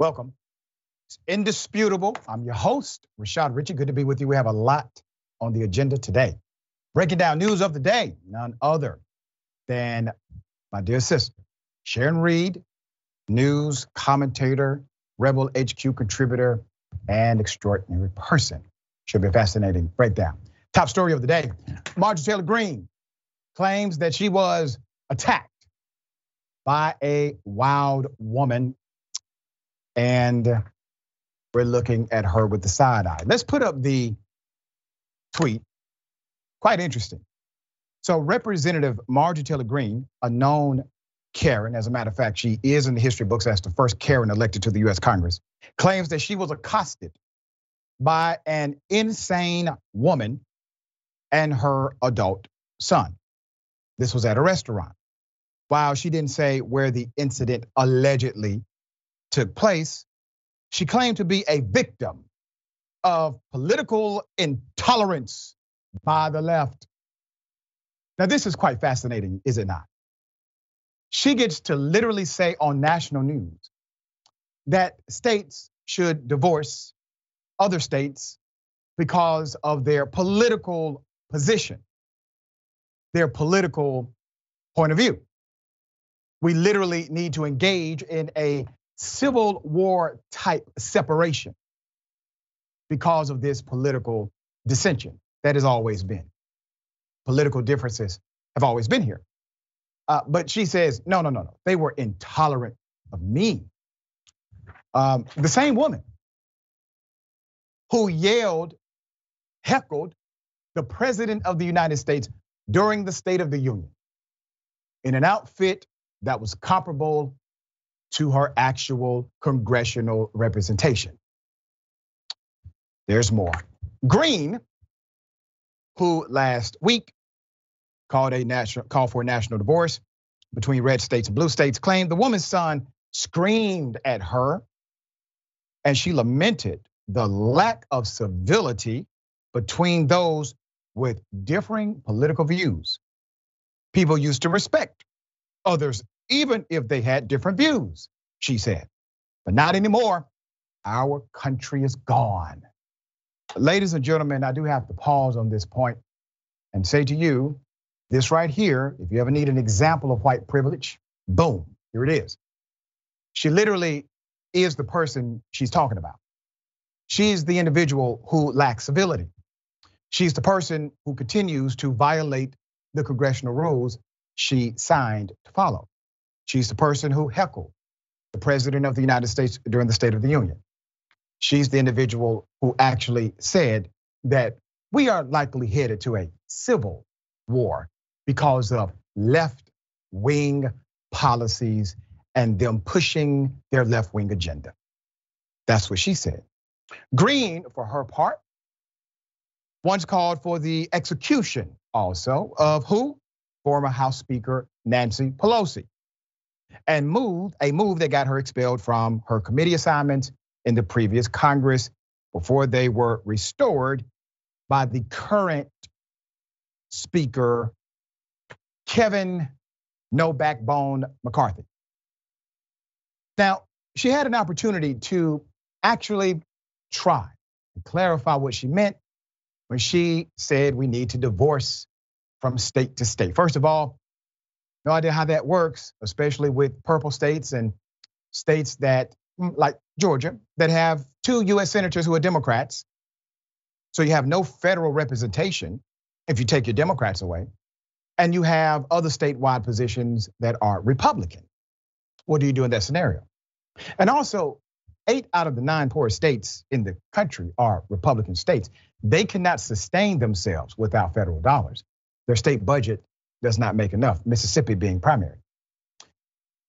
Welcome. It's indisputable. I'm your host, Rashad Richey. Good to be with you. We have a lot on the agenda today. Breaking down news of the day, none other than my dear sister, Sharon Reed, news commentator, Rebel HQ contributor, and extraordinary person. Should be a fascinating breakdown. Top story of the day Marjorie Taylor Greene claims that she was attacked by a wild woman. And we're looking at her with the side eye. Let's put up the tweet. Quite interesting. So, Representative Marjorie Taylor Greene, a known Karen, as a matter of fact, she is in the history books as the first Karen elected to the US Congress, claims that she was accosted by an insane woman and her adult son. This was at a restaurant. While she didn't say where the incident allegedly took place, she claimed to be a victim of political intolerance by the left. Now, this is quite fascinating, is it not? She gets to literally say on national news that states should divorce other states because of their political position, their political point of view. We literally need to engage in a civil war type separation because of this political dissension that has always been. Political differences have always been here. Uh, but she says, no, no, no, no. They were intolerant of me. Um, the same woman who yelled, heckled the president of the United States during the State of the Union in an outfit that was comparable to her actual congressional representation. There's more. Greene, who last week called a national call for a national divorce between red states and blue states, claimed the woman's son screamed at her and she lamented the lack of civility between those with differing political views. People used to respect others, even if they had different views, she said. But not anymore. Our country is gone. Ladies and gentlemen, I do have to pause on this point and say to you this right here, if you ever need an example of white privilege, boom, here it is. She literally is the person she's talking about. She's the individual who lacks civility. She's the person who continues to violate the congressional rules she signed to follow. She's the person who heckled the president of the United States during the State of the Union. She's the individual who actually said that we are likely headed to a civil war because of left wing policies and them pushing their left wing agenda. That's what she said. Greene, for her part, once called for the execution also of who? Former House Speaker Nancy Pelosi. And moved a move that got her expelled from her committee assignments in the previous Congress before they were restored by the current Speaker, Kevin No Backbone McCarthy. Now, she had an opportunity to actually try and clarify what she meant when she said we need to divorce from state to state. First of all, no idea how that works, especially with purple states and states that, mm, like Georgia, that have two US senators who are Democrats. So you have no federal representation if you take your Democrats away. And you have other statewide positions that are Republican. What do you do in that scenario? And also, eight out of the nine poorest states in the country are Republican states. They cannot sustain themselves without federal dollars. Their state budget does not make enough, Mississippi being primary.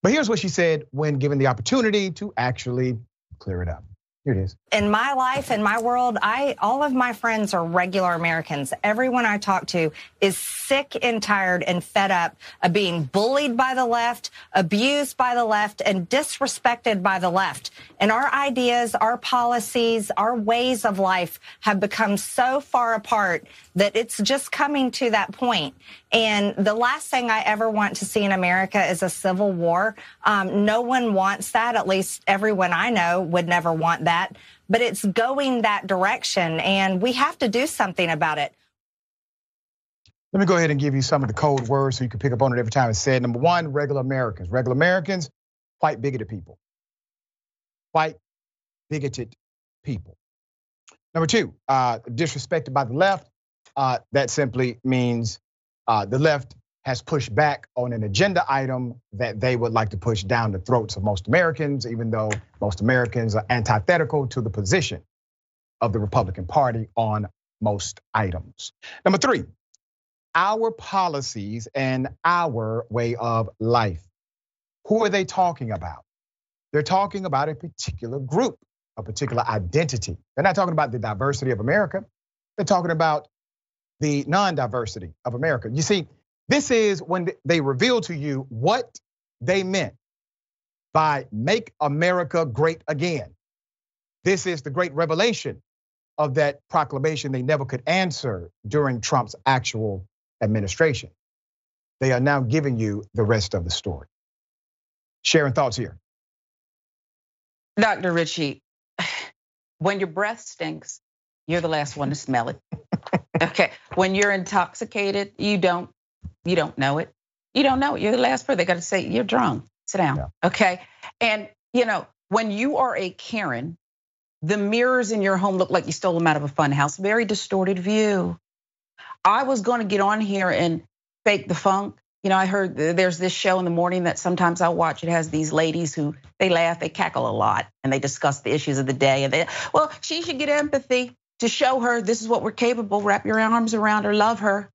But here's what she said when given the opportunity to actually clear it up. Here it is. In my life, in my world, I all of my friends are regular Americans. Everyone I talk to is sick and tired and fed up of being bullied by the left, abused by the left, and disrespected by the left. And our ideas, our policies, our ways of life have become so far apart that it's just coming to that point. And the last thing I ever want to see in America is a civil war. Um, no one wants that. At least everyone I know would never want that. But it's going that direction, and we have to do something about it. Let me go ahead and give you some of the code words so you can pick up on it every time it's said. Number one, regular Americans. Regular Americans, white bigoted people. White bigoted people. Number two, uh, disrespected by the left. Uh, that simply means Uh, the left has pushed back on an agenda item that they would like to push down the throats of most Americans, even though most Americans are antithetical to the position of the Republican Party on most items. Number three, our policies and our way of life. Who are they talking about? They're talking about a particular group, a particular identity. They're not talking about the diversity of America. They're talking about the non diversity of America. You see, this is when they reveal to you what they meant by make America great again. This is the great revelation of that proclamation they never could answer during Trump's actual administration. They are now giving you the rest of the story. Sharing thoughts here. Dr. Richey, when your breath stinks, you're the last one to smell it. Okay. When you're intoxicated, you don't you don't know it. You don't know it. You're the last person. They got to say you're drunk. Sit down. Yeah. Okay. And you know, when you are a Karen, the mirrors in your home look like you stole them out of a fun house. Very distorted view. I was going to get on here and fake the funk. You know, I heard there's this show in the morning that sometimes I watch. It has these ladies who they laugh, they cackle a lot, and they discuss the issues of the day. And they, well, she should get empathy to show her this is what we're capable. Wrap your arms around her, love her.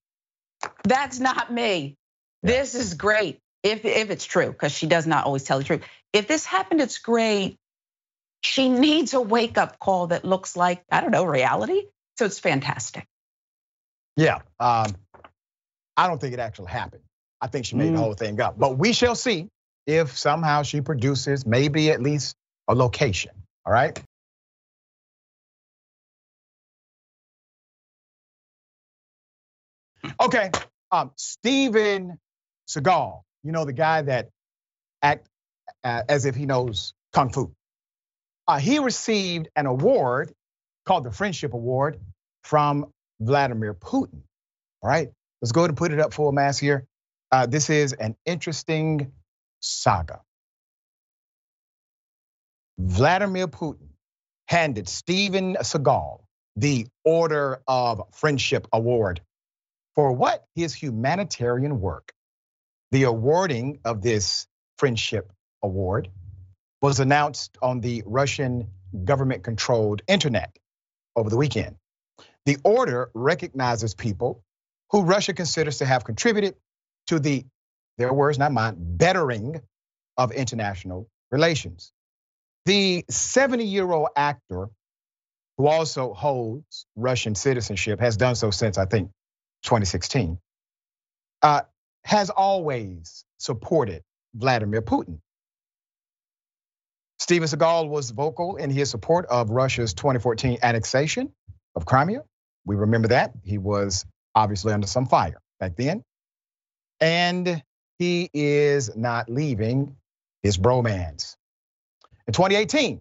That's not me. This is great if if it's true, because she does not always tell the truth. If this happened, it's great. She needs a wake up call that looks like I don't know reality. So it's fantastic. Yeah, um, I don't think it actually happened. I think she made mm. the whole thing up. But we shall see if somehow she produces maybe at least a location. All right. Okay, um, Steven Seagal, you know the guy that act uh, as if he knows kung fu. Uh, he received an award called the Friendship Award from Vladimir Putin. All right, let's go ahead and put it up full mass here. Uh, this is an interesting saga. Vladimir Putin handed Steven Seagal the Order of Friendship Award for what? His humanitarian work. The awarding of this Friendship Award was announced on the Russian government controlled internet over the weekend. The order recognizes people who Russia considers to have contributed to the, their words, not mine, bettering of international relations. The 70 year old actor, who also holds Russian citizenship, has done so since I think 2016, uh, has always supported Vladimir Putin. Steven Seagal was vocal in his support of Russia's 2014 annexation of Crimea we remember that. He was obviously under some fire back then. And he is not leaving his bromance. In 2018,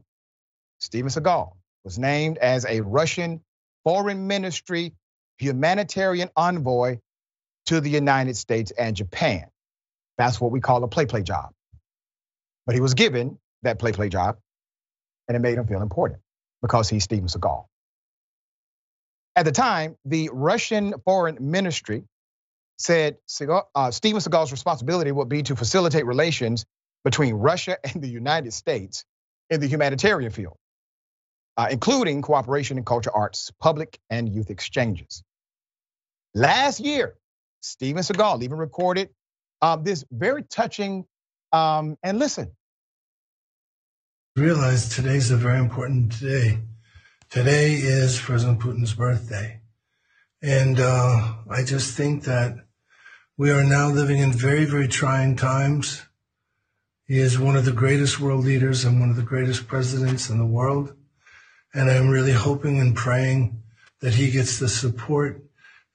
Steven Seagal was named as a Russian foreign ministry humanitarian envoy to the United States and Japan. That's what we call a play play job. But he was given that play play job, and it made him feel important because he's Steven Seagal. At the time, the Russian foreign ministry said uh, Steven Seagal's responsibility would be to facilitate relations between Russia and the United States in the humanitarian field, uh, including cooperation in culture, arts, public and youth exchanges. Last year, Steven Seagal even recorded um, this very touching, um, and listen. Realize today's a very important day Today is President Putin's birthday. And uh, I just think that we are now living in very, very trying times. He is one of the greatest world leaders and one of the greatest presidents in the world. And I'm really hoping and praying that he gets the support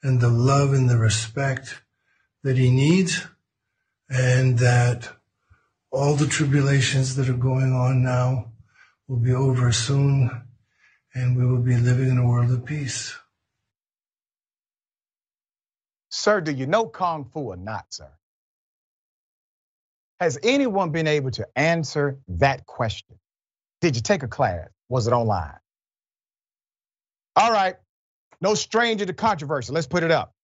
and the love and the respect that he needs and that all the tribulations that are going on now will be over soon and we will be living in a world of peace. Sir, do you know Kung Fu or not, sir? Has anyone been able to answer that question? Did you take a class? Was it online? All right, no stranger to controversy. Let's put it up.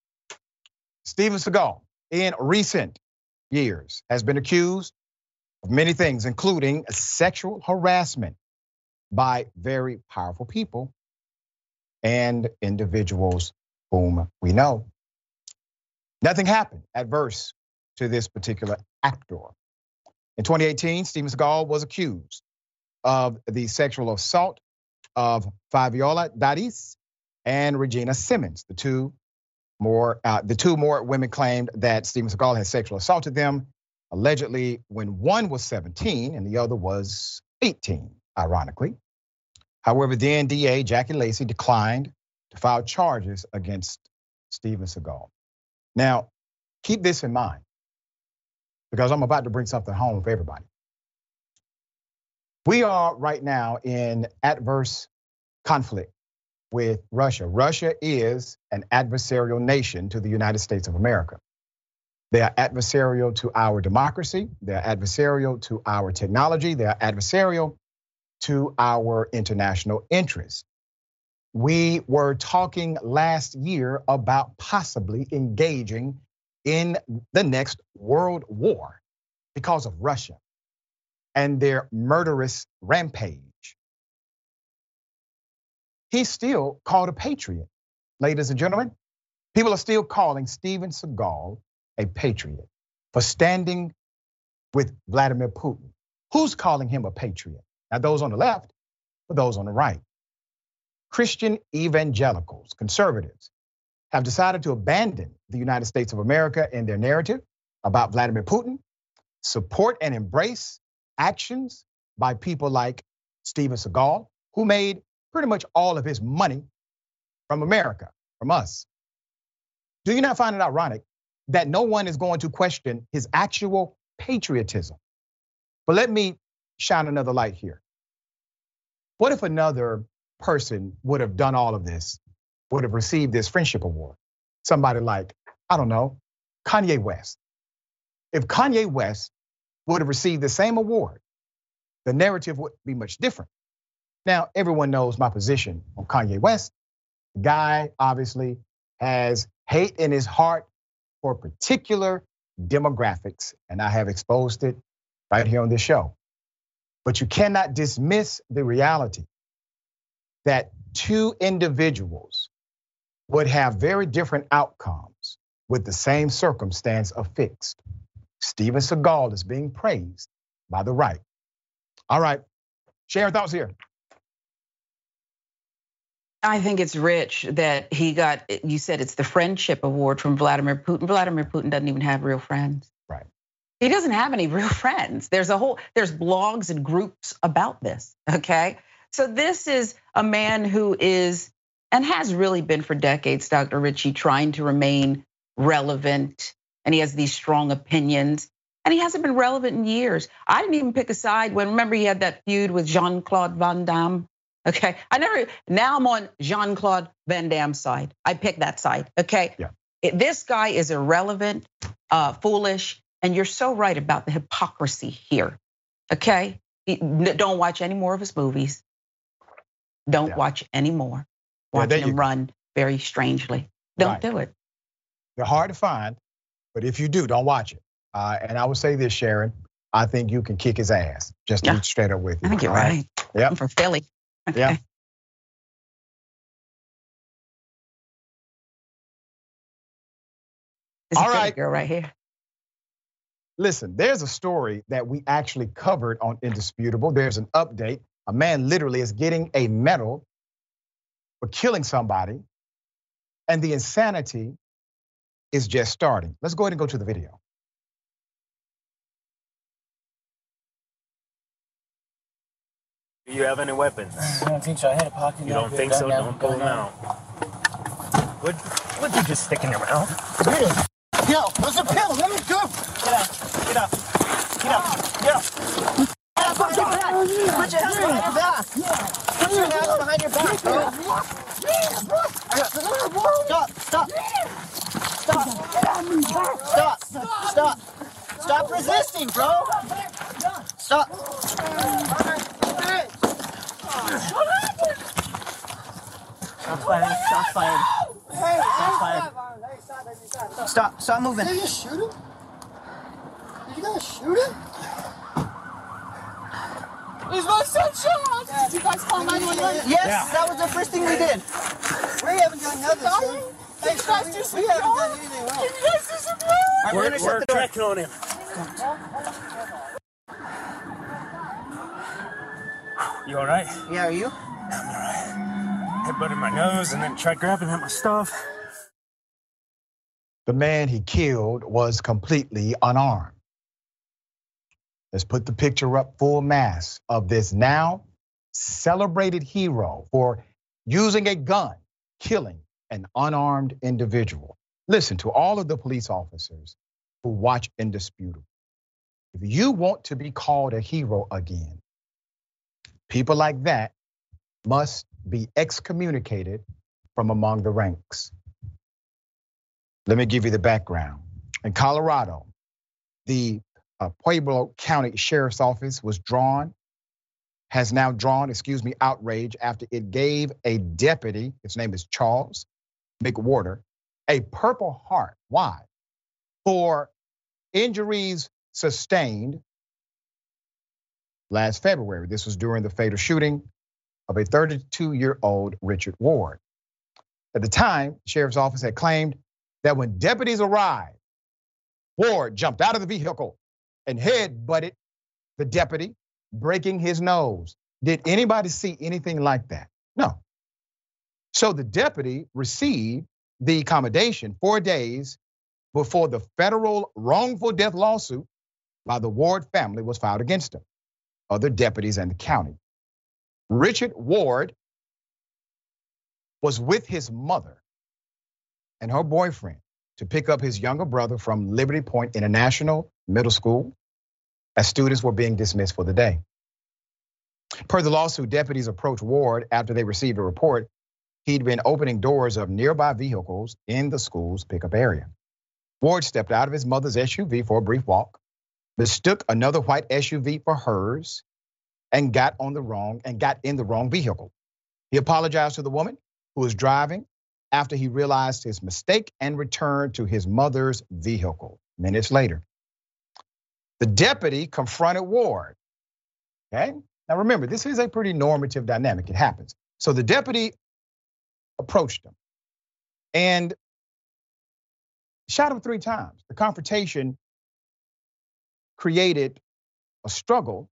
Steven Seagal, in recent years, has been accused of many things, including sexual harassment by very powerful people and individuals whom we know. Nothing happened adverse to this particular actor. In 2018, Steven Seagal was accused of the sexual assault of Fabiola Dadis and Regina Simmons. The two more, uh, the two more women claimed that Steven Seagal had sexually assaulted them, allegedly when one was 17 and the other was 18, ironically. However, then DA Jackie Lacey declined to file charges against Steven Seagal. Now, keep this in mind because I'm about to bring something home for everybody. We are right now in adverse conflict with Russia. Russia is an adversarial nation to the United States of America. They are adversarial to our democracy, they're adversarial to our technology, they are adversarial to our international interests. We were talking last year about possibly engaging in the next world war because of Russia and their murderous rampage. He's still called a patriot, ladies and gentlemen. People are still calling Steven Seagal a patriot for standing with Vladimir Putin. Who's calling him a patriot? Now, those on the left, but those on the right. Christian evangelicals, conservatives, have decided to abandon the United States of America in their narrative about Vladimir Putin, support and embrace actions by people like Steven Seagal, who made pretty much all of his money from America, from us. Do you not find it ironic that no one is going to question his actual patriotism? But let me shine another light here. What if another person would have done all of this, would have received this friendship award? Somebody like, I don't know, Kanye West. If Kanye West would have received the same award, the narrative would be much different. Now, everyone knows my position on Kanye West. The guy obviously has hate in his heart for particular demographics, and I have exposed it right here on this show. But you cannot dismiss the reality that two individuals would have very different outcomes with the same circumstance affixed. Steven Seagal is being praised by the right. All right, share your thoughts here. I think it's rich that he got, you said it's the friendship award from Vladimir Putin. Vladimir Putin doesn't even have real friends. Right. He doesn't have any real friends. There's a whole, there's blogs and groups about this, okay? So this is a man who is, and has really been for decades, Dr. Richey, trying to remain relevant. And he has these strong opinions. And he hasn't been relevant in years. I didn't even pick a side when, remember, he had that feud with Jean Claude Van Damme Okay. I never, now I'm on Jean Claude Van Damme's side. I pick that side. Okay. Yeah. This guy is irrelevant, uh, foolish, and you're so right about the hypocrisy here. Okay. Don't watch any more of his movies. Don't yeah. watch any more. Watching yeah, him run very strangely. Don't right. do it. They're hard to find, but if you do, don't watch it. Uh, and I would say this, Sharon. I think you can kick his ass. Just to yeah. be straight up with you. I think you're right. right. Yeah. I'm from Philly. Okay. Yeah. This All right, girl, right here. Listen, there's a story that we actually covered on Indisputable. There's an update. A man literally is getting a medal for killing somebody, and the insanity is just starting. Let's go ahead and go to the video. Do you have any weapons? I don't think so. I had a pocket. You don't think so? Don't pull them out. What? What you just stick in your mouth? Get it. No, those are pills. Let me go. Get up. Get up. Get up. Get up. Put your hands behind your back. Put your hands behind your back. Stop. Stop. Stop. Stop. Stop. Stop resisting, bro. Stop. Stop fighting. Stop fighting. Stop fighting. Stop. Stop moving. Did you shoot him? Did you guys shoot him? Is my son shot? Did you guys call 911? Yes, that was the first thing we did. We haven't done nothing, sir. Hey, you guys sir, do we, some we haven't wrong? done anything wrong. Did you guys do some wrong? All right, we're We're, gonna shut we're the door. on him. You all right? Yeah, are you? Headbutted my nose and then tried grabbing at my stuff. The man he killed was completely unarmed. Let's put the picture up full mass of this now celebrated hero for using a gun, killing an unarmed individual. Listen to all of the police officers who watch Indisputable. If you want to be called a hero again, people like that must be excommunicated from among the ranks. Let me give you the background. In Colorado, the uh, Pueblo County Sheriff's Office was drawn, has now drawn, excuse me, outrage after it gave a deputy, his name is Charles McWhorter, a Purple Heart. Why? For injuries sustained last February. This was during the fatal shooting of a 32 year old Richard Ward. At the time, the sheriff's office had claimed that when deputies arrived, Ward jumped out of the vehicle and head butted the deputy, breaking his nose. Did anybody see anything like that? No. So the deputy received the accommodation four days before the federal wrongful death lawsuit by the Ward family was filed against him, other deputies, and the county. Richard Ward was with his mother and her boyfriend to pick up his younger brother from Liberty Point International Middle School as students were being dismissed for the day. Per the lawsuit, deputies approached Ward after they received a report he'd been opening doors of nearby vehicles in the school's pickup area. Ward stepped out of his mother's SUV for a brief walk, mistook another white SUV for hers, and got on the wrong and got in the wrong vehicle. He apologized to the woman who was driving after he realized his mistake and returned to his mother's vehicle. Minutes later, the deputy confronted Ward. Okay? Now remember, this is a pretty normative dynamic. It happens. So the deputy approached him and shot him three times. The confrontation created a struggle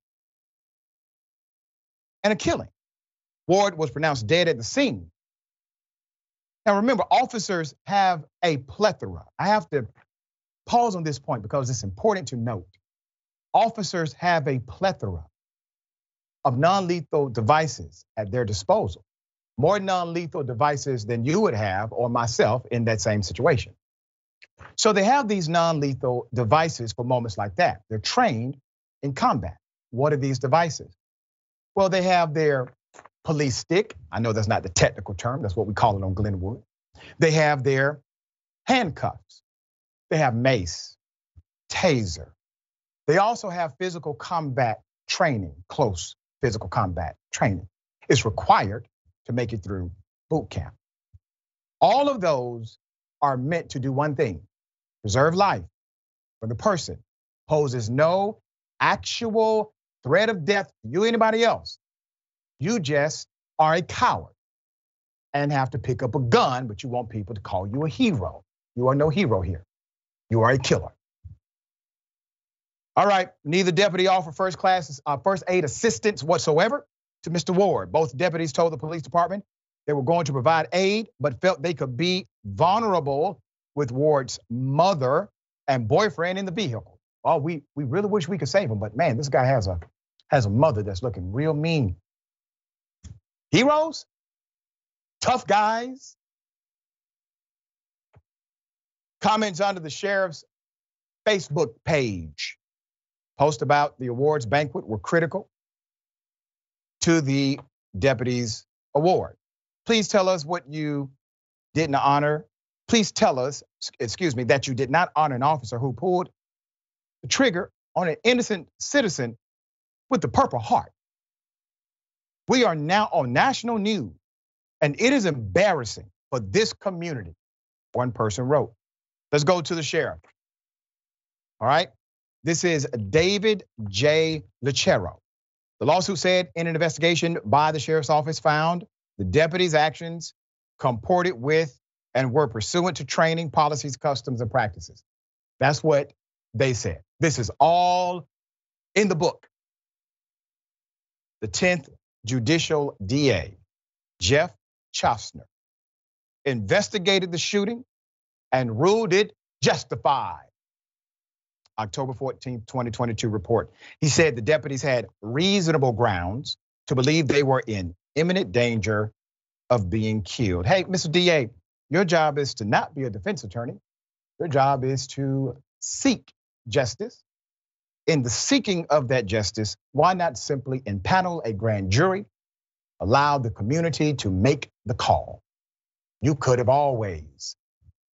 and a killing. Ward was pronounced dead at the scene. Now remember, officers have a plethora. I have to pause on this point because it's important to note. Officers have a plethora of non lethal devices at their disposal, more non lethal devices than you would have or myself in that same situation. So they have these non lethal devices for moments like that. They're trained in combat. What are these devices? Well, they have their police stick. I know that's not the technical term, that's what we call it on Glenwood. They have their handcuffs. They have mace, taser. They also have physical combat training, close physical combat training. It's required to make it through boot camp. All of those are meant to do one thing preserve life for the person, poses no actual threat of death to you, anybody else. You just are a coward and have to pick up a gun, but you want people to call you a hero. You are no hero here. You are a killer. All right, neither deputy offered first class uh, first aid assistance whatsoever to Mr. Ward. Both deputies told the police department they were going to provide aid, but felt they could be vulnerable with Ward's mother and boyfriend in the vehicle. Oh, we we really wish we could save him, but man, this guy has a has a mother that's looking real mean. Heroes, tough guys, Comments under the sheriff's Facebook page. Post about the awards banquet were critical to the deputy's award. Please tell us what you didn't honor. Please tell us, excuse me, that you did not honor an officer who pulled the trigger on an innocent citizen with the Purple Heart. We are now on national news, and it is embarrassing for this community, one person wrote. Let's go to the sheriff. All right. This is David J. Lucero. The lawsuit said in an investigation by the sheriff's office found the deputy's actions comported with and were pursuant to training, policies, customs, and practices. That's what they said. This is all in the book. The 10th Judicial DA, Jeff Chostner, investigated the shooting and ruled it justified. October 14, 2022 report. He said the deputies had reasonable grounds to believe they were in imminent danger of being killed. Hey, Mr. DA, your job is to not be a defense attorney. Your job is to seek justice. In the seeking of that justice, why not simply impanel a grand jury, allow the community to make the call? You could have always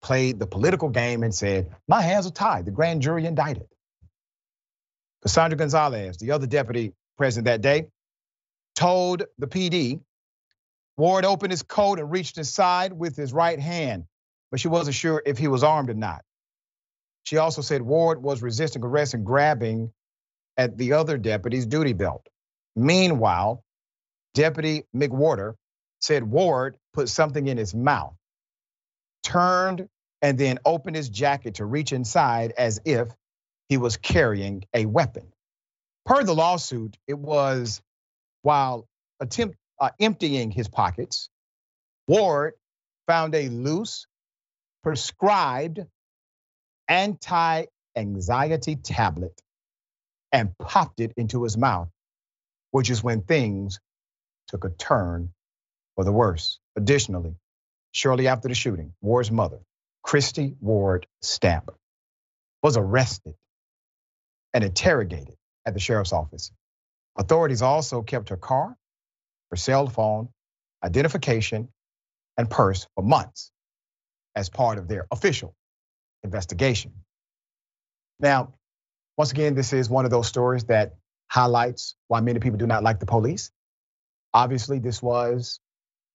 played the political game and said, My hands are tied. The grand jury indicted. Cassandra Gonzalez, the other deputy president that day, told the PD Ward opened his coat and reached inside with his right hand, but she wasn't sure if he was armed or not. She also said Ward was resisting arrest and grabbing at the other deputy's duty belt. Meanwhile, Deputy McWhorter said Ward put something in his mouth, turned, and then opened his jacket to reach inside as if he was carrying a weapon. Per the lawsuit, it was while attempt, uh, emptying his pockets, Ward found a loose, prescribed anti anxiety tablet and popped it into his mouth, which is when things took a turn for the worse. Additionally, shortly after the shooting, Ward's mother, Christy Ward Stamp, was arrested and interrogated at the sheriff's office. Authorities also kept her car her cell phone, identification, and purse for months as part of their official investigation. Now, once again, this is one of those stories that highlights why many people do not like the police. Obviously, this was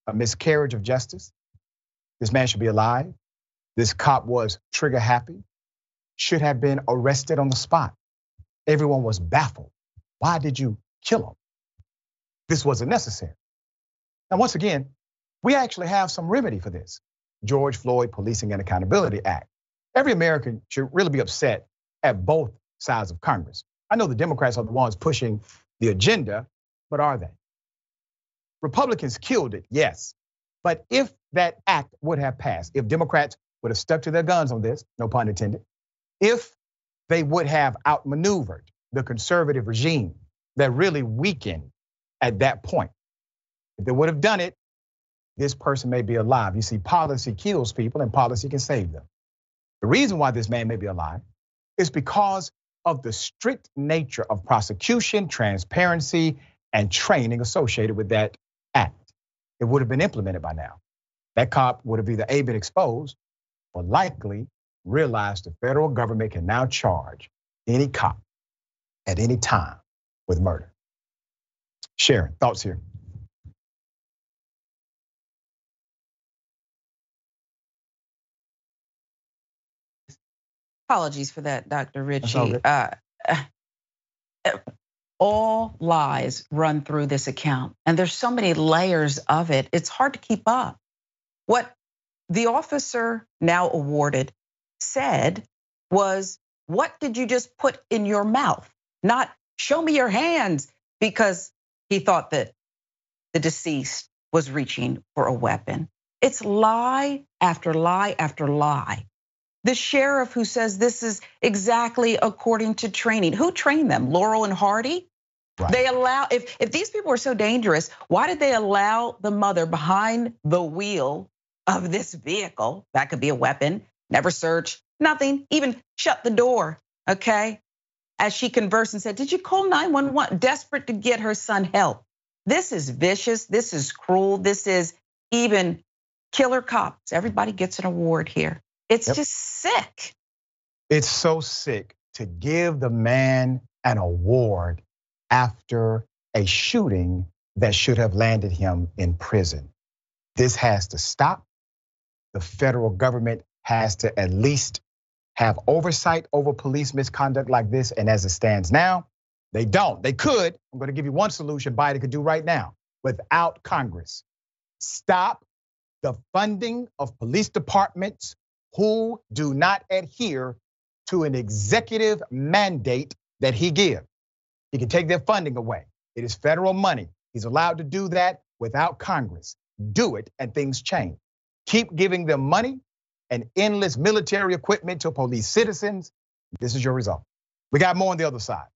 a miscarriage of justice. This man should be alive. This cop was trigger happy, should have been arrested on the spot. Everyone was baffled. Why did you kill him? this wasn't necessary. Now, once again, we actually have some remedy for this George Floyd Policing and Accountability Act. Every American should really be upset at both sides of Congress. I know the Democrats are the ones pushing the agenda, but are they? Republicans killed it, yes. But if that act would have passed, if Democrats would have stuck to their guns on this, no pun intended, if they would have outmaneuvered the conservative regime that really weakened at that point. If they would have done it, this person may be alive. You see, policy kills people and policy can save them. The reason why this man may be alive is because of the strict nature of prosecution, transparency, and training associated with that act. It would have been implemented by now. That cop would have either A, been exposed or likely realized the federal government can now charge any cop at any time with murder. Sharon, thoughts here? Apologies for that, Dr. Richey. Uh, all lies run through this account, and there's so many layers of it, it's hard to keep up. What the officer now awarded said was, What did you just put in your mouth? Not show me your hands, because he thought that the deceased was reaching for a weapon. It's lie after lie after lie. The sheriff who says this is exactly according to training. Who trained them? Laurel and Hardy? Right. They allow if if these people are so dangerous, why did they allow the mother behind the wheel of this vehicle that could be a weapon? Never search, Nothing. Even shut the door. Okay. As she conversed and said, Did you call 911? Desperate to get her son help. This is vicious. This is cruel. This is even killer cops. Everybody gets an award here. It's yep. just sick. It's so sick to give the man an award after a shooting that should have landed him in prison. This has to stop. The federal government has to at least have oversight over police misconduct like this. And as it stands now, they don't. They could. I'm going to give you one solution Biden could do right now without Congress. Stop the funding of police departments who do not adhere to an executive mandate that he gives. He can take their funding away. It is federal money. He's allowed to do that without Congress. Do it and things change. Keep giving them money and endless military equipment to police citizens. This is your result. We got more on the other side.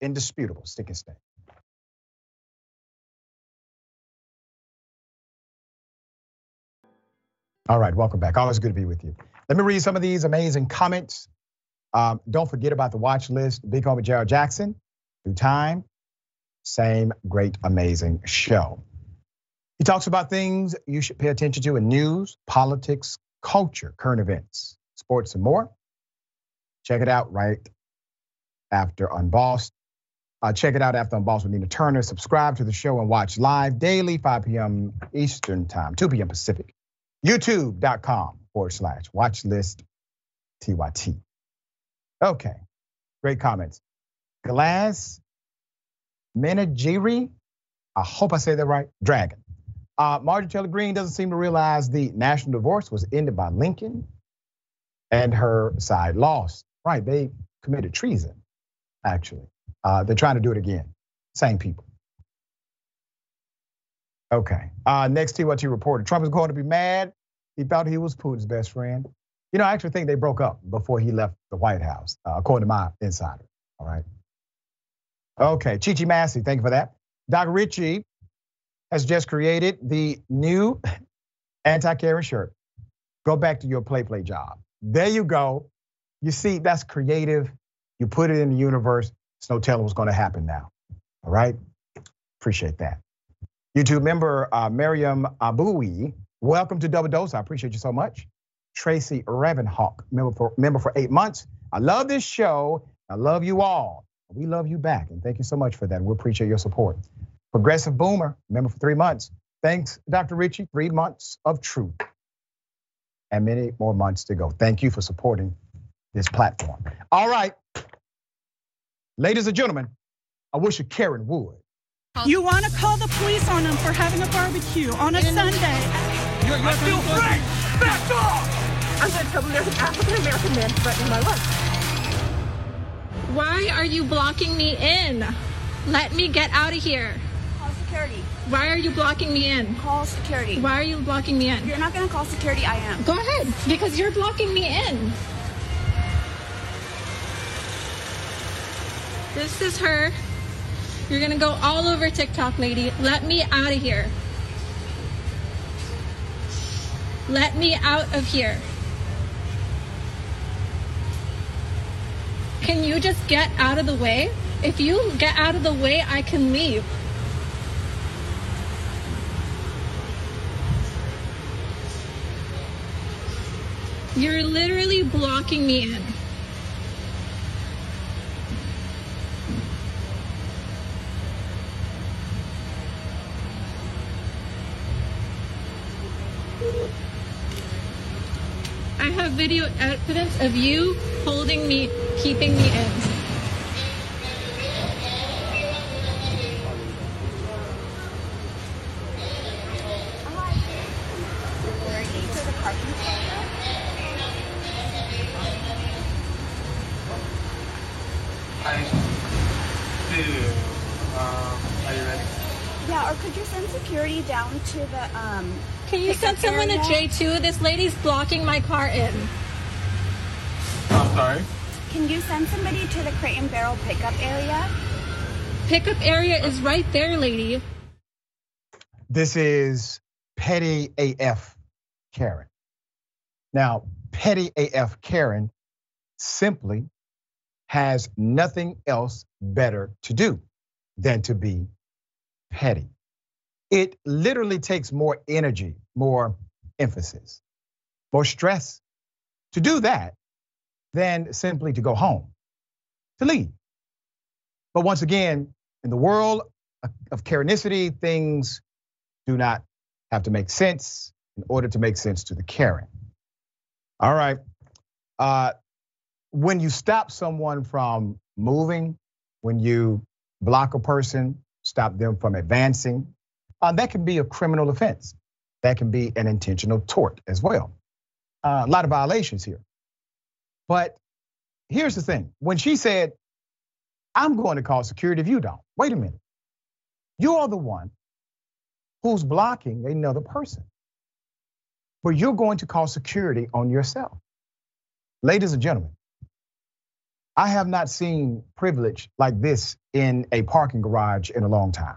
Indisputable. Stick and stay. All right, welcome back. Always good to be with you. Let me read some of these amazing comments. Um, don't forget about the watch list. Big homie Gerald Jackson, through time, same great, amazing show. He talks about things you should pay attention to in news, politics, culture, current events, sports, and more. Check it out right after Unbossed. Uh, check it out after Unbossed with Nina Turner. Subscribe to the show and watch live daily, 5 p.m. Eastern Time, 2 p.m. Pacific. YouTube.com forward slash watch list TYT. Okay, great comments. Glass Menagiri, I hope I say that right, Dragon. Uh, Marjorie Taylor Greene doesn't seem to realize the national divorce was ended by Lincoln and her side lost. Right, they committed treason, actually. Uh, they're trying to do it again. Same people. Okay. Uh, next you reported, Trump is going to be mad. He thought he was Putin's best friend. You know, I actually think they broke up before he left the White House, uh, according to my insider. All right. Okay. Chichi Massey, thank you for that. Doc Richey has just created the new anti-Karen shirt. Go back to your play play job. There you go. You see, that's creative. You put it in the universe. It's no telling what's going to happen now. All right. Appreciate that. YouTube member uh, Miriam Abui, welcome to Double Dose. I appreciate you so much. Tracy Ravenhawk, member for member for eight months. I love this show. I love you all. We love you back, and thank you so much for that. We appreciate your support. Progressive Boomer, member for three months. Thanks, Dr. Richey. Three months of truth, and many more months to go. Thank you for supporting this platform. All right, ladies and gentlemen, I wish a Karen would. You want to call the police on them for having a barbecue on a Sunday? You're, you're still free. Back off! I'm going to tell them there's an African American man threatening my life. Why are you blocking me in? Let me get out of here. Security. Why are you blocking me in? Call security. Why are you blocking me in? You're not going to call security, I am. Go ahead, because you're blocking me in. This is her. You're gonna go all over TikTok, lady. Let me out of here. Let me out of here. Can you just get out of the way? If you get out of the way, I can leave. You're literally blocking me in. I have video evidence of you holding me, keeping me in. Can you send someone to J2? This lady's blocking my car in. I'm sorry? Can you send somebody to the crate and barrel pickup area? Pickup area is right there, lady. This is petty AF Karen. Now, petty AF Karen simply has nothing else better to do than to be petty. It literally takes more energy, more emphasis, more stress to do that than simply to go home, to leave. But once again, in the world of Karenicity, things do not have to make sense in order to make sense to the Karen. All right. Uh, when you stop someone from moving, when you block a person, stop them from advancing, uh, that can be a criminal offense. That can be an intentional tort as well. Uh, a lot of violations here. But here's the thing when she said, I'm going to call security if you don't, wait a minute. You are the one who's blocking another person. But you're going to call security on yourself. Ladies and gentlemen, I have not seen privilege like this in a parking garage in a long time.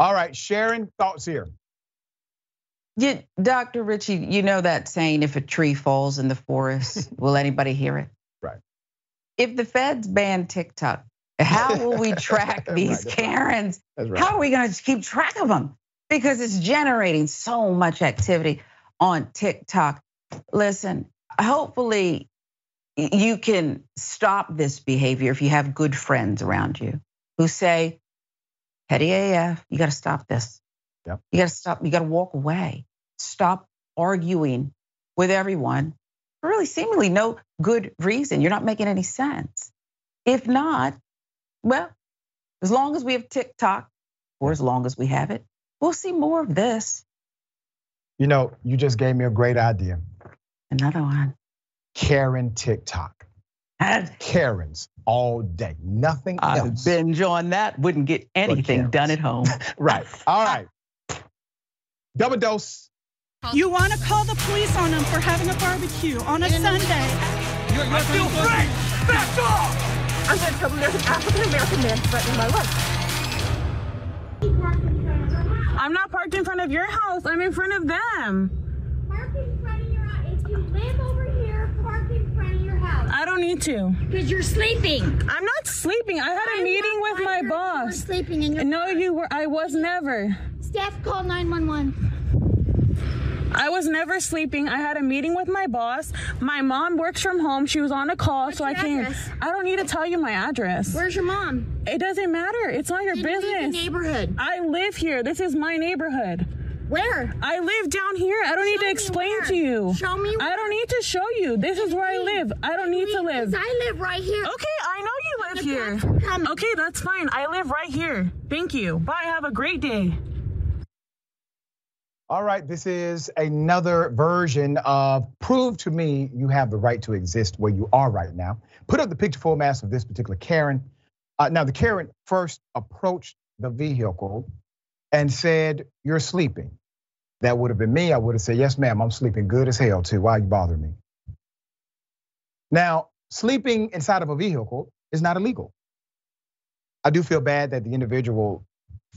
All right, Sharon, thoughts here. Yeah, Dr. Richey, you know that saying, if a tree falls in the forest, will anybody hear it? Right. If the feds ban TikTok, how will we track these right, Karens? Right. How are we going to keep track of them? Because it's generating so much activity on TikTok. Listen, hopefully you can stop this behavior if you have good friends around you who say, petty AF, you got to stop this. Yep. You got to stop, you got to walk away. Stop arguing with everyone for really seemingly no good reason. You're not making any sense. If not, well, as long as we have TikTok, or as long as we have it, we'll see more of this. You know, you just gave me a great idea. Another one. Karen TikTok. Karens all day, nothing I else. binge on that. Wouldn't get anything done at home. right. All right. Double dose. You want to call the police on them for having a barbecue on a Sunday. You're, I feel free. Back off. I'm going to tell them there's an African American man threatening my life. I'm not parked in front of your house. I'm in front of them. Park in front of your house. If you live over here, park in front of your house. I don't need to. Because you're sleeping. I'm not sleeping. I had a I meeting with my boss. You were sleeping in your No, car. you were. I was never. Staff call 911. I was never sleeping. I had a meeting with my boss. My mom works from home. She was on a call, What's so I came. address? I don't need to tell you my address. Where's your mom? It doesn't matter. It's not your the business. neighborhood. I live here. This is my neighborhood. Where? I live down here. I don't need to explain where. to you. Show me I don't need to show you. This is where I live. I don't need to live. I live right here. Okay, I know you live here. cops are coming. Okay, that's fine. I live right here. Thank you. Bye. Have a great day. All right, this is another version of prove to me you have the right to exist where you are right now. Put up the picture format of this particular Karen. Uh, now, the Karen first approached the vehicle and said, You're sleeping. That would have been me. I would have said, Yes, ma'am, I'm sleeping good as hell too. Why are you bothering me? Now, sleeping inside of a vehicle is not illegal. I do feel bad that the individual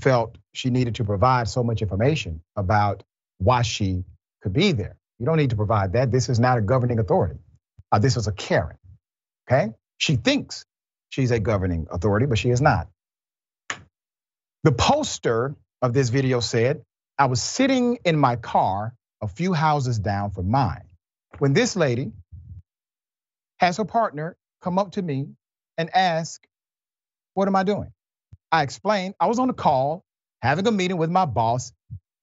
felt she needed to provide so much information about why she could be there. You don't need to provide that. This is not a governing authority. Uh, this is a Karen. Okay? She thinks she's a governing authority, but she is not. The poster of this video said, I was sitting in my car a few houses down from mine when this lady has her partner come up to me and ask, What am I doing? I explained I was on a call having a meeting with my boss.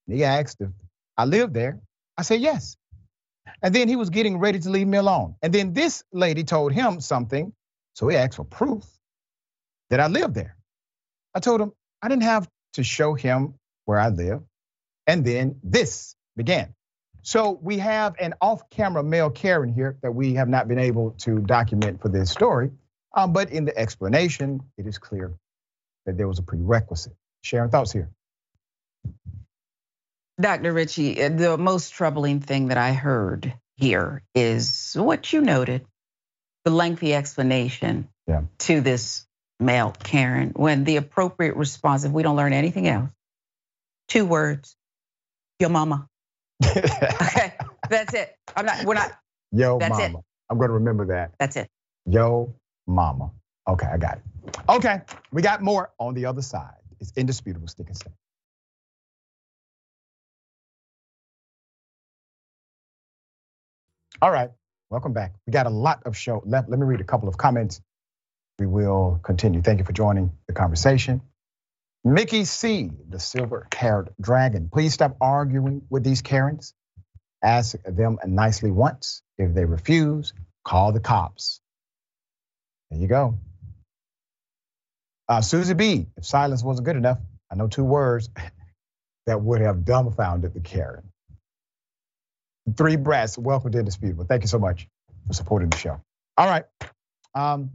He asked if I lived there. I said yes. And then he was getting ready to leave me alone. And then this lady told him something. So he asked for proof that I lived there. I told him I didn't have to show him where I live. And then this began. So we have an off camera male Karen here that we have not been able to document for this story. Um, but in the explanation, it is clear that there was a prerequisite. Sharon, thoughts here? Dr. Uh, the most troubling thing that I heard here is what you noted the lengthy explanation yeah. to this male Karen when the appropriate response, if we don't learn anything else, two words your mama. okay, that's it. I'm not, we're not, Yo That's mama. it. I'm going to remember that. That's it. Yo mama. Okay, I got it. Okay, we got more on the other side. It's indisputable. Stick and stay. All right, welcome back. We got a lot of show left. Let me read a couple of comments. We will continue. Thank you for joining the conversation. Mickey C, the silver haired dragon. Please stop arguing with these Karens. Ask them nicely once. If they refuse, call the cops. There you go. Uh, Susie B, if silence wasn't good enough, I know two words that would have dumbfounded the Karen. Three breaths, welcome to Indisputable. Thank you so much for supporting the show. All right. Um,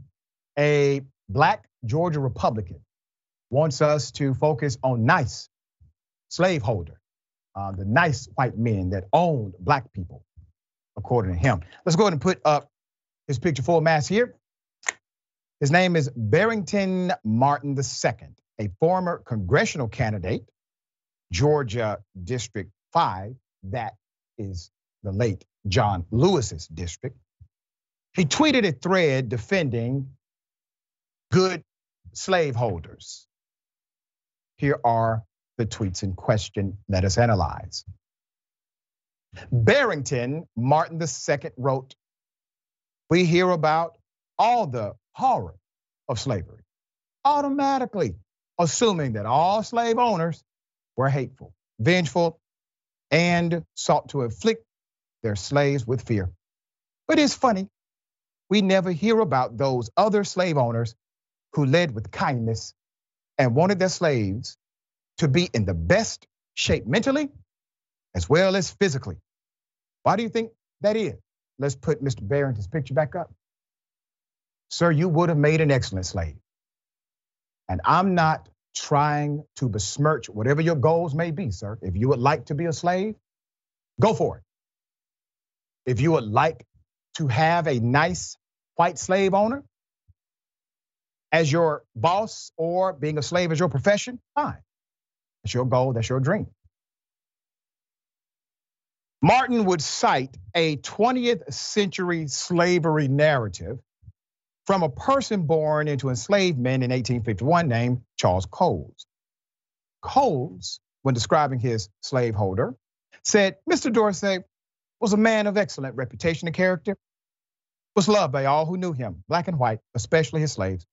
a black Georgia Republican wants us to focus on nice slaveholder, uh, the nice white men that owned black people, according to him. Let's go ahead and put up his picture full mass here. His name is Barrington Martin II, a former congressional candidate, Georgia District 5, that is the late John Lewis's district. He tweeted a thread defending good slaveholders. Here are the tweets in question. Let us analyze. Barrington Martin II wrote, We hear about all the horror of slavery, automatically assuming that all slave owners were hateful, vengeful, and sought to inflict their slaves with fear. But it's funny, we never hear about those other slave owners who led with kindness and wanted their slaves to be in the best shape mentally as well as physically. Why do you think that is? Let's put Mr. Barrington's picture back up. Sir, you would have made an excellent slave. And I'm not trying to besmirch whatever your goals may be, sir. If you would like to be a slave, go for it. If you would like to have a nice white slave owner as your boss or being a slave as your profession, fine. That's your goal, that's your dream. Martin would cite a 20th century slavery narrative from a person born into enslavement in 1851 named Charles Coles. Coles, when describing his slaveholder, said Mr. Dorsey was a man of excellent reputation and character, was loved by all who knew him, black and white, especially his slaves.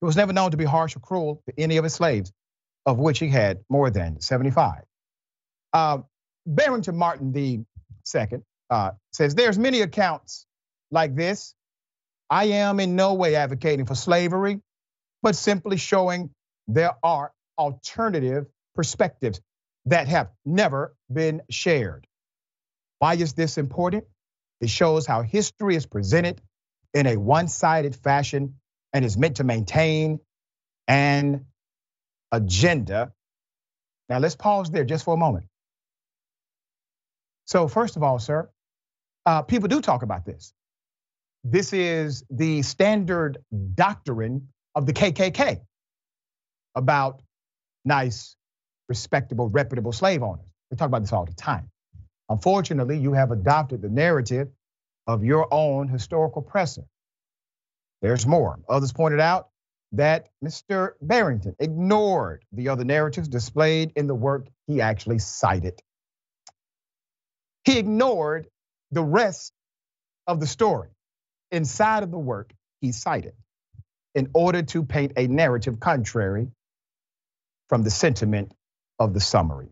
He was never known to be harsh or cruel to any of his slaves, of which he had more than 75. Uh, Barrington Martin the second uh, says there's many accounts like this. I am in no way advocating for slavery, but simply showing there are alternative perspectives that have never been shared. Why is this important? It shows how history is presented in a one sided fashion and is meant to maintain an agenda. Now, let's pause there just for a moment. So, first of all, sir, uh, people do talk about this. This is the standard doctrine of the KKK about nice, respectable, reputable slave owners. We talk about this all the time. Unfortunately, you have adopted the narrative of your own historical presser. There's more. Others pointed out that Mr. Barrington ignored the other narratives displayed in the work he actually cited. He ignored the rest of the story inside of the work he cited in order to paint a narrative contrary from the sentiment of the summary.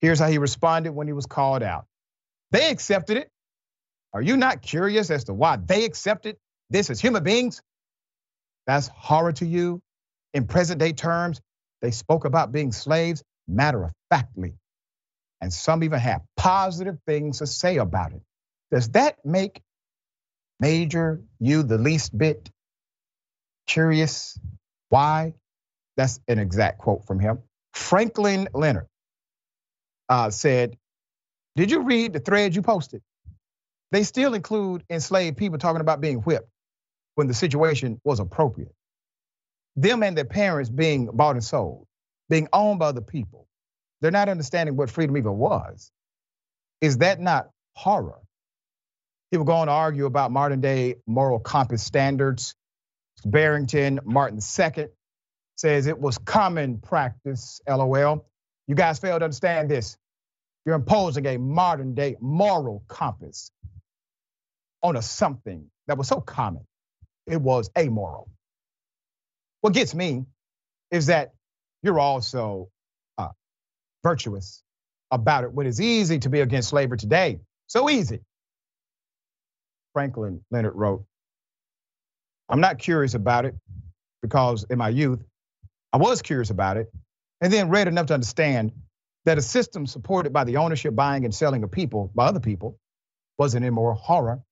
Here's how he responded when he was called out. They accepted it. Are you not curious as to why they accepted this as human beings? That's horror to you. In present day terms, they spoke about being slaves matter of factly. And some even have positive things to say about it. Does that make Major you the least bit curious? Why? That's an exact quote from him. Franklin Leonard uh, said, Did you read the thread you posted? They still include enslaved people talking about being whipped when the situation was appropriate. Them and their parents being bought and sold, being owned by other people. They're not understanding what freedom even was. Is that not horror? He will go on to argue about modern day moral compass standards. Barrington Martin II says it was common practice, lol. You guys fail to understand this. You're imposing a modern day moral compass on a something that was so common. It was amoral. What gets me is that you're also uh, virtuous about it when it's easy to be against slavery today. So easy. Franklin Leonard wrote, I'm not curious about it because in my youth, I was curious about it and then read enough to understand that a system supported by the ownership, buying, and selling of people by other people was an immoral horror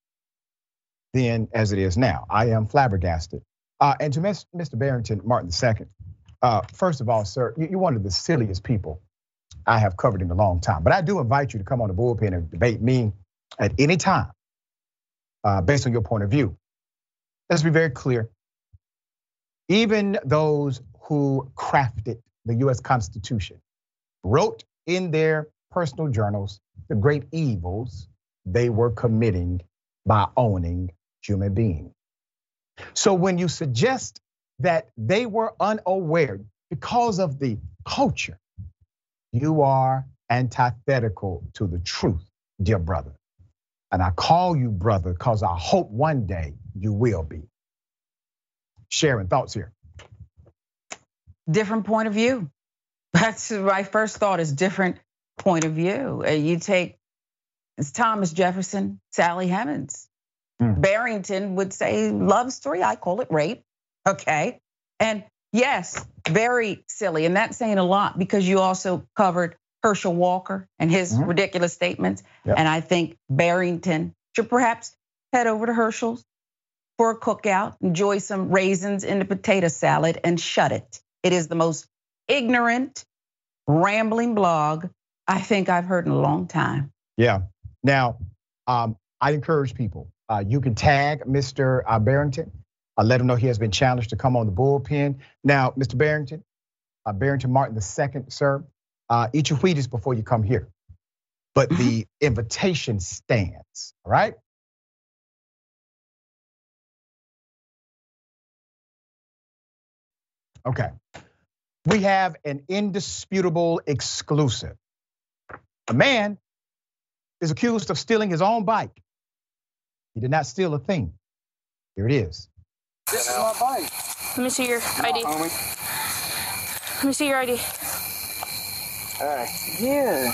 then as it is now. I am flabbergasted. Uh, and to Mr. Barrington Martin II, uh, first of all, sir, you're one of the silliest people I have covered in a long time. But I do invite you to come on the bullpen and debate me at any time Uh, based on your point of view. Let's be very clear. Even those who crafted the US Constitution wrote in their personal journals the great evils they were committing by owning human beings. So when you suggest that they were unaware because of the culture, you are antithetical to the truth, dear brother. And I call you brother because I hope one day you will be. Sharon, thoughts here. Different point of view. That's my first thought is different point of view. You take it's Thomas Jefferson, Sally Hemings. Mm. Barrington would say love story. I call it rape. Okay. And yes, very silly. And that's saying a lot because you also covered Herschel Walker and his mm-hmm. ridiculous statements. Yep. And I think Barrington should perhaps head over to Herschel's for a cookout, enjoy some raisins in the potato salad, and shut it. It is the most ignorant, rambling blog I think I've heard in a long time. Yeah. Now, um, I encourage people. Uh, you can tag Mr. Uh, Barrington. Uh, let him know he has been challenged to come on the bullpen. Now, Mr. Barrington, uh, Barrington Martin II, sir, uh, eat your Wheaties before you come here. But the mm-hmm. invitation stands, all right? Okay. We have an indisputable exclusive. A man is accused of stealing his own bike. He did not steal a thing. Here it is. This is my bike. Let me see your ID. Let me see your ID. Hey. Yeah.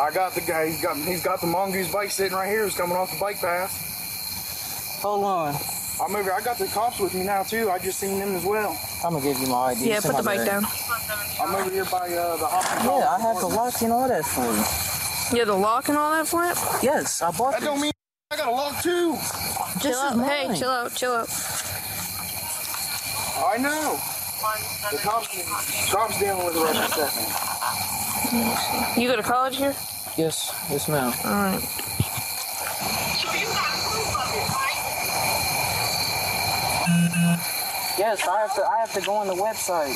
I got the guy. He's got he's got the mongoose bike sitting right here. He's coming off the bike path. Hold on. I'm over. I got the cops with me now too. I just seen them as well. I'm gonna give you my ID. Yeah, put the bike down. I'm over here by uh, the hospital. Yeah, I have the lock and all that for you. You have the lock and all that for it? Yes, I bought. That don't mean I got a lock too. Chill out. Hey, chill out. Chill out. I know. The cops, cops dealing with it right second. You go to college here? Yes, yes, ma'am. All right. So you got proof of it, right? Yes, I have to. I have to go on the website.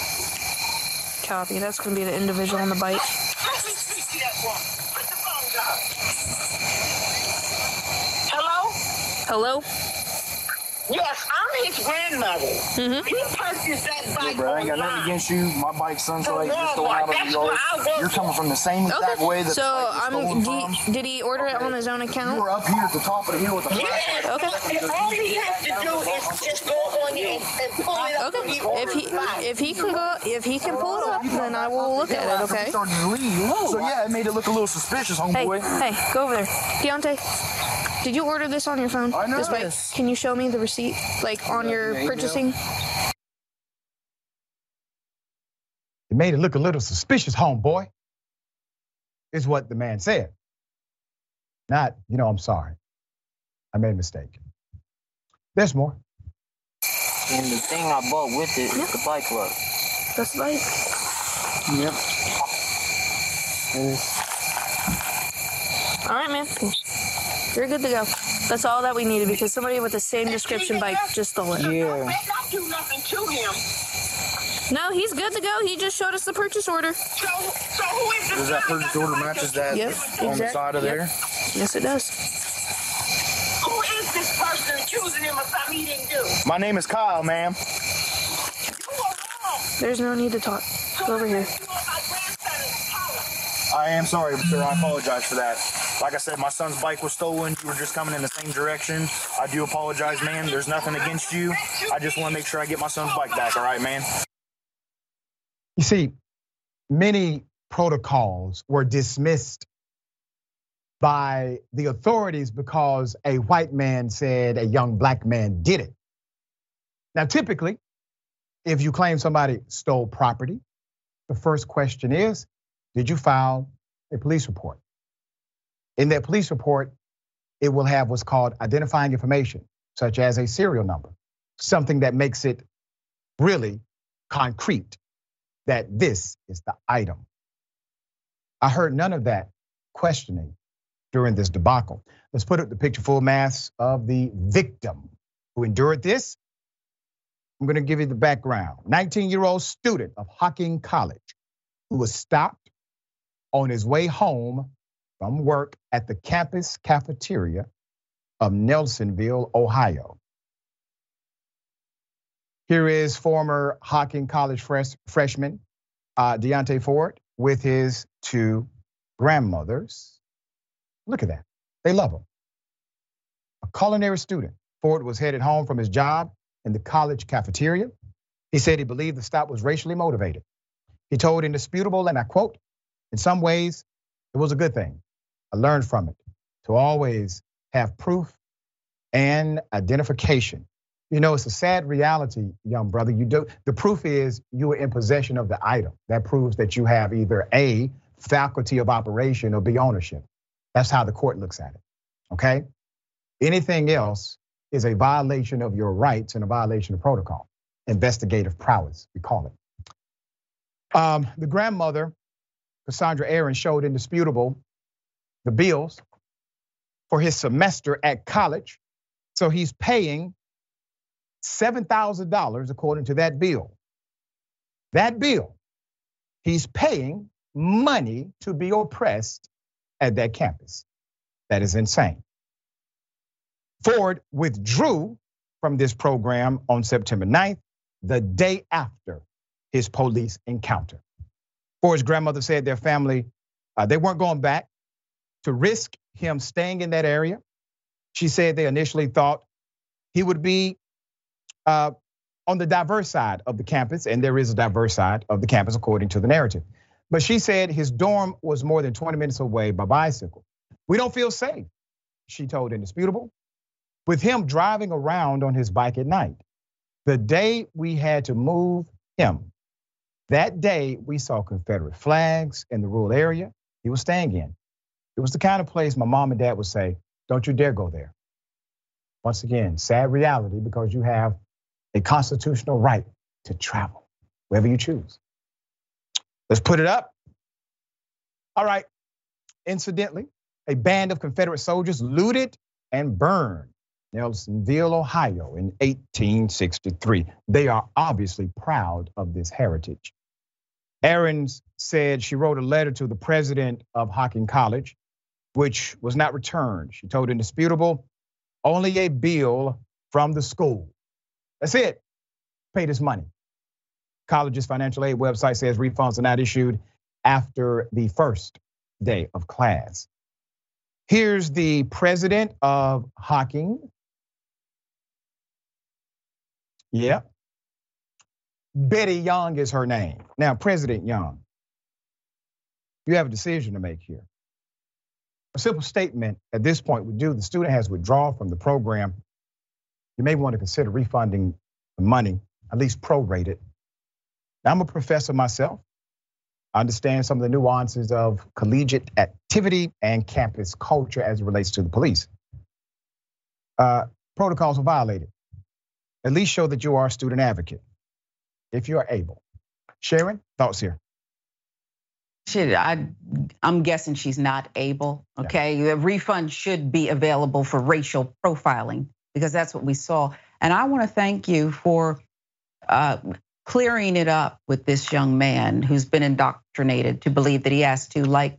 Copy. That's going to be the individual on the bike. Hello? Hello? Yes, I'm his grandmother. Mm-hmm. He purchased that bike. Yeah, bro, I ain't got nothing against you. My bike's sunlight just going out of the yard. You're coming from the same exact okay. way that so, the um, did, did he order okay. it on his own account? You were up here at the top of the hill with the yes. Okay. All he has to do is just go on and, and pull it up. Okay. If he if he can go if he can pull it up, then I will look at it. Okay. Started to leave. So yeah, it made it look a little suspicious, homeboy. Hey, hey, go over there, Deontay. Did you order this on your phone? I know. This bike? Can you show me the receipt, like on your purchasing? It made it look a little suspicious, homeboy. Is what the man said. Not, you know, I'm sorry. I made a mistake. There's more. And the thing I bought with it is the bike look. That's the bike. Yep. All right, man. You're good to go. That's all that we needed because somebody with the same description bike just stole it. Yeah. not do nothing to him. No, he's good to go. He just showed us the purchase order. So, so who is this? Does that purchase order matches that yep, on exactly. the side of yep. there? Yes, it does. Who what he didn't do? My name is Kyle, ma'am. There's no need to talk. Go over here. I am sorry, sir. I apologize for that. Like I said, my son's bike was stolen. You were just coming in the same direction. I do apologize, man. There's nothing against you. I just want to make sure I get my son's bike back, all right, man? You see, many protocols were dismissed by the authorities because a white man said a young black man did it. Now, typically, if you claim somebody stole property, the first question is Did you file a police report? In that police report, it will have what's called identifying information, such as a serial number, something that makes it really concrete that this is the item. I heard none of that questioning during this debacle. Let's put up the picture full mass of the victim who endured this. I'm going to give you the background. 19 year old student of Hocking College who was stopped on his way home from work at the campus cafeteria of Nelsonville, Ohio. Here is former Hocking College fresh, freshman uh, Deontay Ford with his two grandmothers. Look at that. They love him. A culinary student, Ford was headed home from his job in the college cafeteria. He said he believed the stop was racially motivated. He told Indisputable, and I quote, in some ways, it was a good thing. I learned from it to always have proof and identification. You know, it's a sad reality, young brother. You do the proof is you are in possession of the item. That proves that you have either A, faculty of operation, or B, ownership. That's how the court looks at it. Okay? Anything else is a violation of your rights and a violation of protocol. Investigative prowess, we call it. Um, the grandmother, Cassandra Aaron, showed indisputable the bills for his semester at college. So he's paying $7,000 according to that bill. That bill, he's paying money to be oppressed at that campus. That is insane. Ford withdrew from this program on September 9th, the day after his police encounter. Ford's grandmother said their family, uh, they weren't going back to risk him staying in that area. She said they initially thought he would be uh, on the diverse side of the campus, and there is a diverse side of the campus according to the narrative. But she said his dorm was more than 20 minutes away by bicycle. We don't feel safe, she told Indisputable, with him driving around on his bike at night. The day we had to move him, that day we saw Confederate flags in the rural area he was staying in. It was the kind of place my mom and dad would say, Don't you dare go there. Once again, sad reality because you have a constitutional right to travel wherever you choose. Let's put it up. All right. Incidentally, a band of Confederate soldiers looted and burned Nelsonville, Ohio in 1863. They are obviously proud of this heritage. Aarons said she wrote a letter to the president of Hocking College which was not returned. She told Indisputable, only a bill from the school. That's it. Paid his money. College's financial aid website says refunds are not issued after the first day of class. Here's the president of Hocking. Yeah. Betty Young is her name. Now, President Young, you have a decision to make here a simple statement at this point would do the student has withdrawn from the program. You may want to consider refunding the money, at least prorated. Now, I'm a professor myself. I understand some of the nuances of collegiate activity and campus culture as it relates to the police. Uh, protocols were violated. At least show that you are a student advocate, if you are able. Sharon, thoughts here? She, I, I'm guessing she's not able. Okay, the refund should be available for racial profiling because that's what we saw. And I want to thank you for uh, clearing it up with this young man who's been indoctrinated to believe that he has to, like,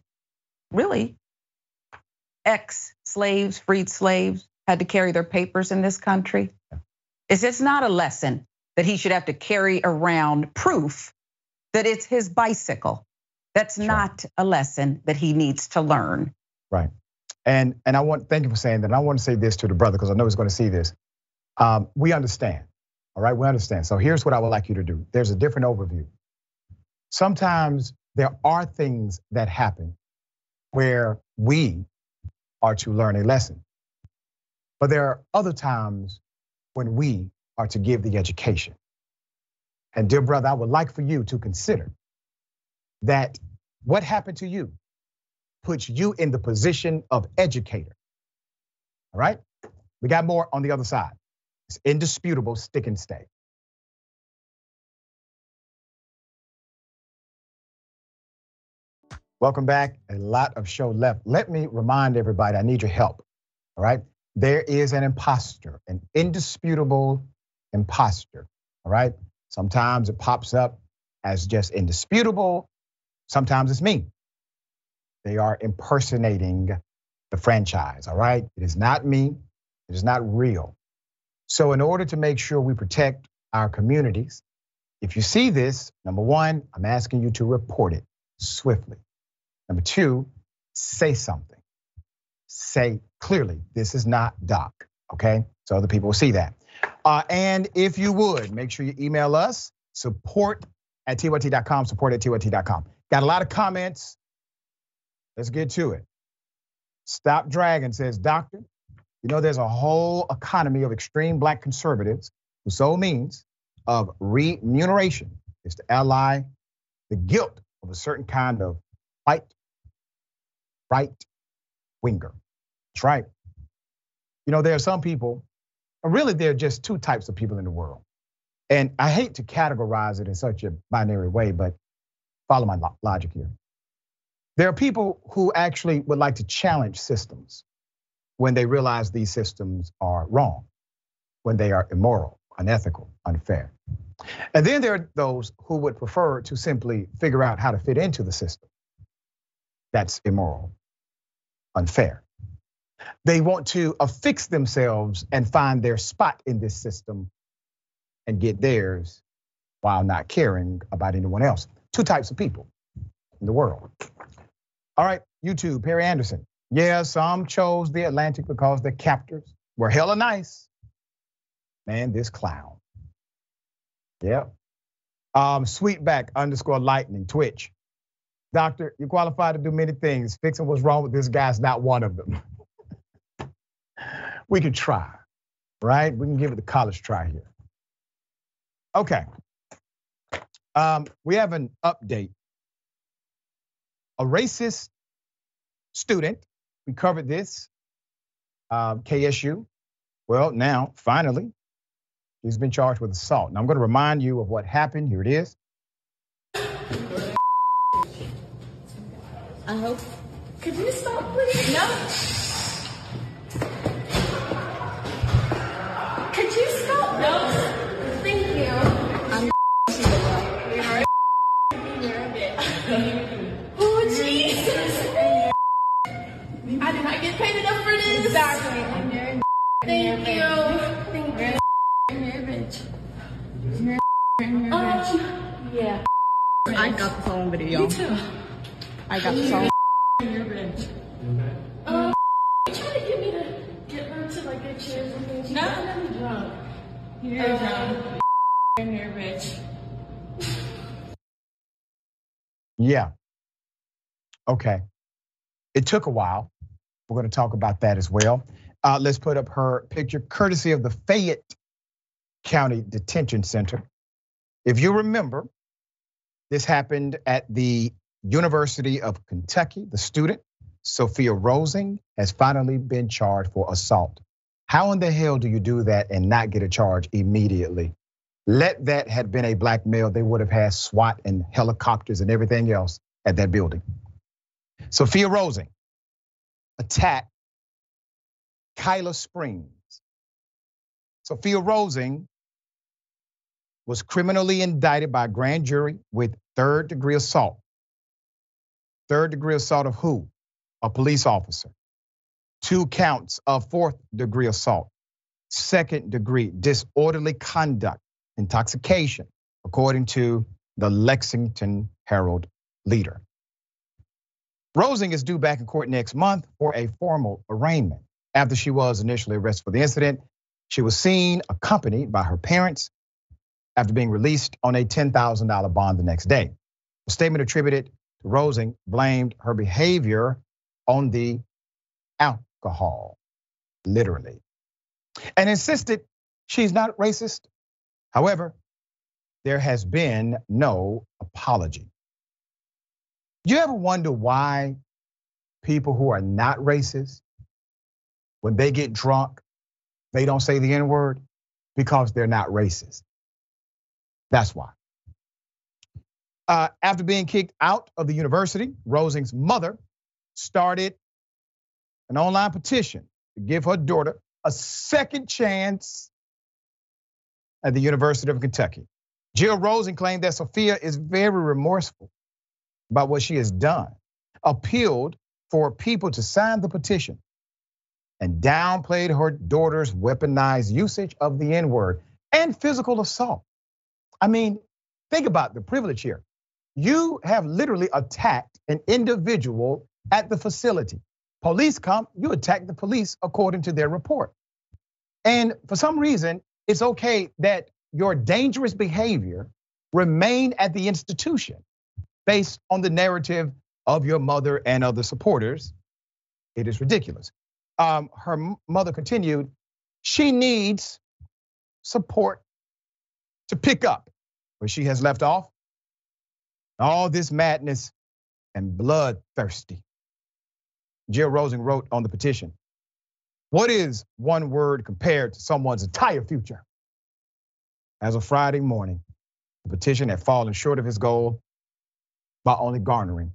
really, ex slaves, freed slaves, had to carry their papers in this country. Is it's not a lesson that he should have to carry around proof that it's his bicycle. That's sure. not a lesson that he needs to learn. Right. And and I want thank you for saying that. And I want to say this to the brother because I know he's going to see this. Um, we understand. All right, we understand. So here's what I would like you to do. There's a different overview. Sometimes there are things that happen where we are to learn a lesson. But there are other times when we are to give the education. And dear brother, I would like for you to consider that what happened to you puts you in the position of educator. All right? We got more on the other side. It's indisputable, stick and stay. Welcome back. A lot of show left. Let me remind everybody I need your help. All right? There is an imposter, an indisputable imposter. All right? Sometimes it pops up as just indisputable. Sometimes it's me. They are impersonating the franchise. All right? It is not me. It is not real. So, in order to make sure we protect our communities, if you see this, number one, I'm asking you to report it swiftly. Number two, say something. Say clearly, this is not Doc, okay? So other people will see that. Uh, and if you would, make sure you email us, support at tyt.com, support at tyt.com. Got a lot of comments. Let's get to it. Stop Dragon says, Doctor, you know, there's a whole economy of extreme black conservatives who so means of remuneration is to ally the guilt of a certain kind of white right winger. That's right. You know, there are some people, really, there are just two types of people in the world. And I hate to categorize it in such a binary way, but follow my logic here. There are people who actually would like to challenge systems when they realize these systems are wrong, when they are immoral, unethical, unfair. And then there are those who would prefer to simply figure out how to fit into the system that's immoral, unfair. They want to affix themselves and find their spot in this system and get theirs while not caring about anyone else. Two types of people in the world. All right, YouTube, Perry Anderson. Yeah, some chose the Atlantic because the captors were hella nice. Man, this clown. Yeah. Um, Sweetback underscore lightning, Twitch. Doctor, you're qualified to do many things. Fixing what's wrong with this guy's not one of them. we can try, right? We can give it the college try here. Okay. Um, we have an update. A racist student, we covered this, um, KSU. Well, now, finally, he's been charged with assault. Now, I'm going to remind you of what happened. Here it is. I hope. Could you stop, please? No. Exactly. Thank you. Thank you. You're a bitch. You're a bitch. Yeah. I got the phone video. Me too. I got the song. Your bitch. Um, you trying to get me to get her to like get chairs and things? No, I'm drunk. You're uh, drunk. You're bitch. Yeah. Okay. It took a while. We're going to talk about that as well. Uh, let's put up her picture, courtesy of the Fayette County Detention Center. If you remember, this happened at the University of Kentucky, the student, Sophia Rosing, has finally been charged for assault. How in the hell do you do that and not get a charge immediately? Let that had been a black male, they would have had SWAT and helicopters and everything else at that building. Sophia Rosing attacked Kyla Springs. Sophia Rosing was criminally indicted by a grand jury with third degree assault. Third degree assault of who? A police officer. Two counts of fourth degree assault. second degree disorderly conduct, intoxication, according to the Lexington Herald leader. Rosing is due back in court next month for a formal arraignment. After she was initially arrested for the incident, she was seen accompanied by her parents after being released on a $10,000 bond the next day. A statement attributed to Rosing blamed her behavior on the alcohol, literally, and insisted she's not racist. However, there has been no apology. You ever wonder why people who are not racist, when they get drunk, they don't say the N word? Because they're not racist. That's why. Uh, after being kicked out of the university, Rosing's mother started an online petition to give her daughter a second chance at the University of Kentucky. Jill Rosing claimed that Sophia is very remorseful about what she has done, appealed for people to sign the petition, and downplayed her daughter's weaponized usage of the N word and physical assault. I mean, think about the privilege here. You have literally attacked an individual at the facility. Police come, you attack the police according to their report. And for some reason, it's okay that your dangerous behavior remain at the institution based on the narrative of your mother and other supporters. It is ridiculous. Um, her mother continued, she needs support to pick up where she has left off. All this madness and bloodthirsty. Jill Rosing wrote on the petition What is one word compared to someone's entire future? As of Friday morning, the petition had fallen short of its goal by only garnering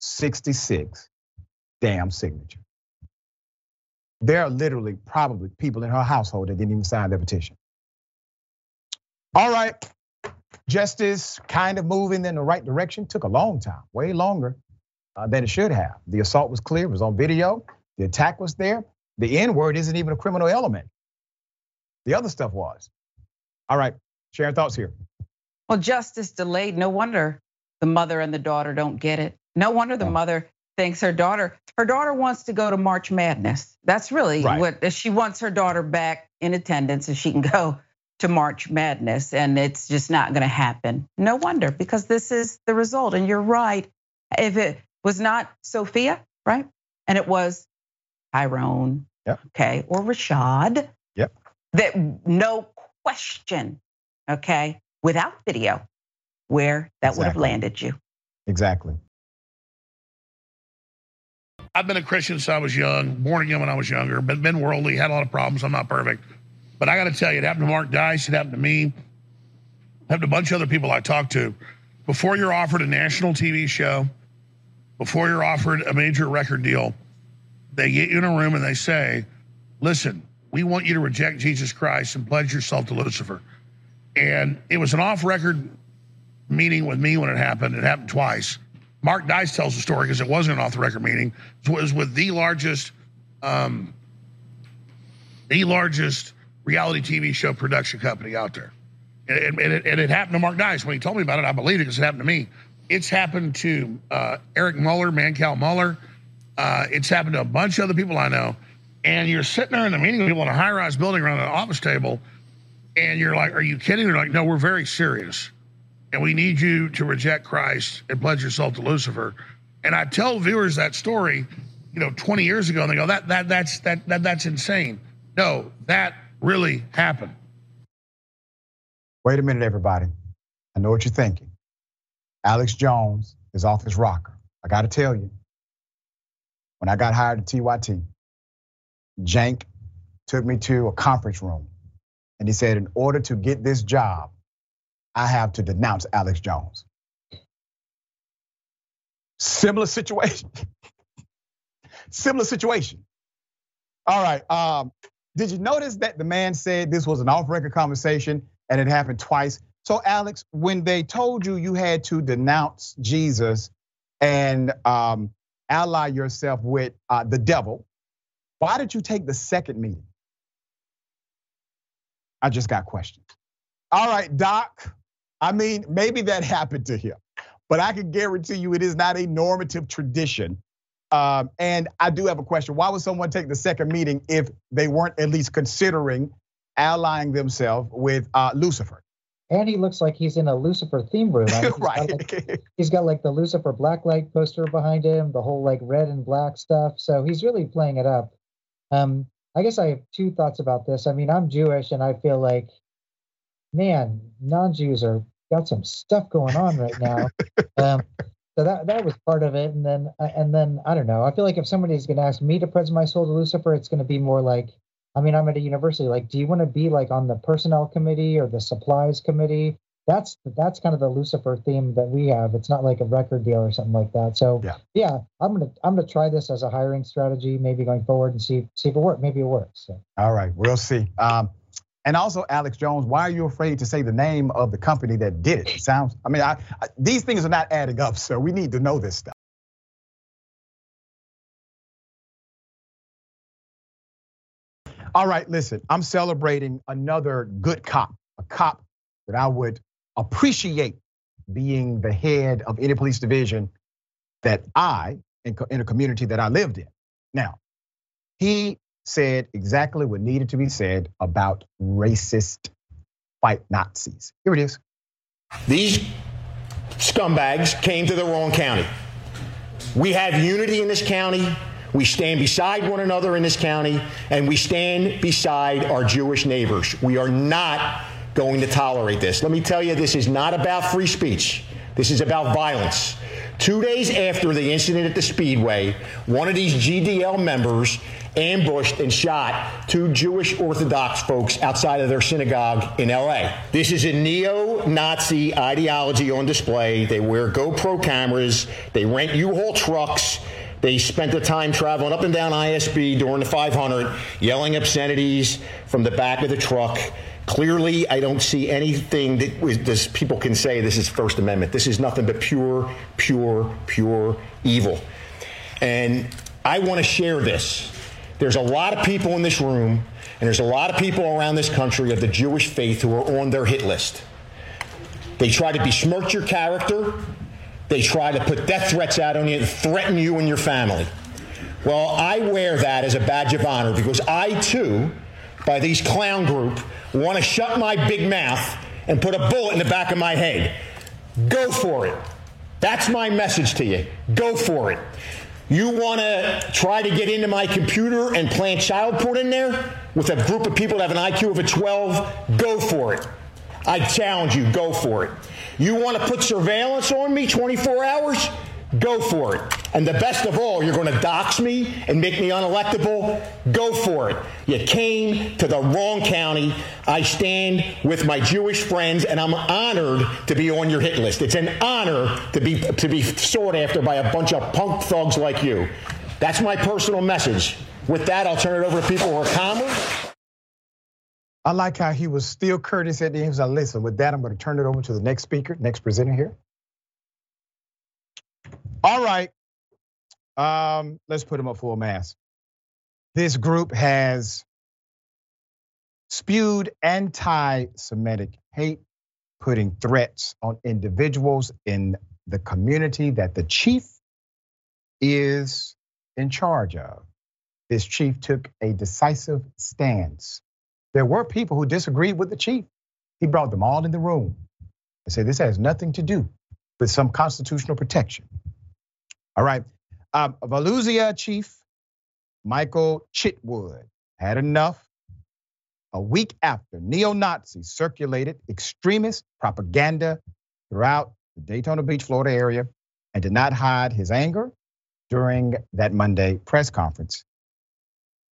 66 damn signatures. There are literally probably people in her household that didn't even sign their petition. All right, justice kind of moving in the right direction took a long time, way longer uh, than it should have. The assault was clear, it was on video, the attack was there. The N word isn't even a criminal element. The other stuff was. All right, Sharon, thoughts here. Well, justice delayed. No wonder the mother and the daughter don't get it. No wonder the mother thinks her daughter, her daughter wants to go to March Madness. That's really right. what she wants her daughter back in attendance so she can go to March Madness, and it's just not going to happen. No wonder, because this is the result. And you're right. If it was not Sophia, right, and it was Tyrone, yep. okay, or Rashad, yep, that no question, okay, without video, where that exactly. would have landed you. Exactly. I've been a Christian since I was young, born again when I was younger, but been worldly, had a lot of problems. I'm not perfect. But I got to tell you, it happened to Mark Dice, it happened to me, it happened to a bunch of other people I talked to. Before you're offered a national TV show, before you're offered a major record deal, they get you in a room and they say, listen, we want you to reject Jesus Christ and pledge yourself to Lucifer. And it was an off record meeting with me when it happened. It happened twice. Mark Dice tells the story because it wasn't an off the record meeting. It was with the largest, um, the largest reality TV show production company out there. And, and, it, and, it, happened to Mark Dice. When he told me about it, I believed it because it happened to me. It's happened to uh, Eric Muller, Mancow Muller. Uh, it's happened to a bunch of other people I know. And you're sitting there in the meeting with people in a high rise building around an office table, and you're like, Are you kidding? They're like, No, we're very serious and we need you to reject Christ and pledge yourself to Lucifer. And I tell viewers that story, you know, 20 years ago, and they go, that that that's that, that that's insane. No, that really happened. Wait a minute, everybody. I know what you're thinking. Alex Jones is off his rocker. I got to tell you, when I got hired at TYT, Cenk took me to a conference room and he said, in order to get this job, I have to denounce Alex Jones. Similar situation. Similar situation. All right. Um, did you notice that the man said this was an off record conversation and it happened twice? So, Alex, when they told you you had to denounce Jesus and um, ally yourself with uh, the devil, why did you take the second meeting? I just got questions. All right, Doc. I mean, maybe that happened to him, but I can guarantee you it is not a normative tradition. Um, and I do have a question. Why would someone take the second meeting if they weren't at least considering allying themselves with uh, Lucifer? And he looks like he's in a Lucifer theme room. I mean, he's right. Got like, he's got like the Lucifer blacklight poster behind him, the whole like red and black stuff. So he's really playing it up. Um, I guess I have two thoughts about this. I mean, I'm Jewish, and I feel like, man, non-Jews are got some stuff going on right now. um, so that that was part of it, and then uh, and then I don't know. I feel like if somebody's going to ask me to present my soul to Lucifer, it's going to be more like, I mean, I'm at a university. Like, do you want to be like on the personnel committee or the supplies committee? That's that's kind of the Lucifer theme that we have. It's not like a record deal or something like that. So yeah, yeah I'm gonna I'm gonna try this as a hiring strategy, maybe going forward and see see if it works. Maybe it works. So. All right, we'll see. Um, and also, Alex Jones, why are you afraid to say the name of the company that did it? It sounds. I mean, I, I, these things are not adding up, so we need to know this stuff. All right, listen, I'm celebrating another good cop, a cop that I would appreciate being the head of any police division that I, in a community that I lived in. Now, he said exactly what needed to be said about racist white Nazis. Here it is. These scumbags came to the wrong county. We have unity in this county. We stand beside one another in this county, and we stand beside our Jewish neighbors. We are not going to tolerate this. Let me tell you, this is not about free speech. This is about violence. Two days after the incident at the Speedway, one of these GDL members ambushed and shot two Jewish Orthodox folks outside of their synagogue in LA. This is a neo Nazi ideology on display. They wear GoPro cameras, they rent U Haul trucks. They spent the time traveling up and down ISB during the 500, yelling obscenities from the back of the truck. Clearly, I don't see anything that this, people can say this is First Amendment. This is nothing but pure, pure, pure evil. And I want to share this. There's a lot of people in this room, and there's a lot of people around this country of the Jewish faith who are on their hit list. They try to besmirch your character. They try to put death threats out on you, and threaten you and your family. Well, I wear that as a badge of honor because I too, by these clown group, want to shut my big mouth and put a bullet in the back of my head. Go for it. That's my message to you. Go for it. You want to try to get into my computer and plant child porn in there with a group of people that have an IQ of a 12? Go for it. I challenge you, go for it. You want to put surveillance on me 24 hours? Go for it. And the best of all, you're going to dox me and make me unelectable? Go for it. You came to the wrong county. I stand with my Jewish friends, and I'm honored to be on your hit list. It's an honor to be to be sought after by a bunch of punk thugs like you. That's my personal message. With that, I'll turn it over to people who are calmer. I like how he was still courteous at the end. He was like, listen, with that, I'm going to turn it over to the next speaker, next presenter here. All right. Um, let's put him up full mass. This group has spewed anti-Semitic hate, putting threats on individuals in the community that the chief is in charge of. This chief took a decisive stance. There were people who disagreed with the chief. He brought them all in the room and said, This has nothing to do with some constitutional protection. All right. Um, Volusia chief Michael Chitwood had enough. A week after neo Nazis circulated extremist propaganda throughout the Daytona Beach, Florida area, and did not hide his anger during that Monday press conference.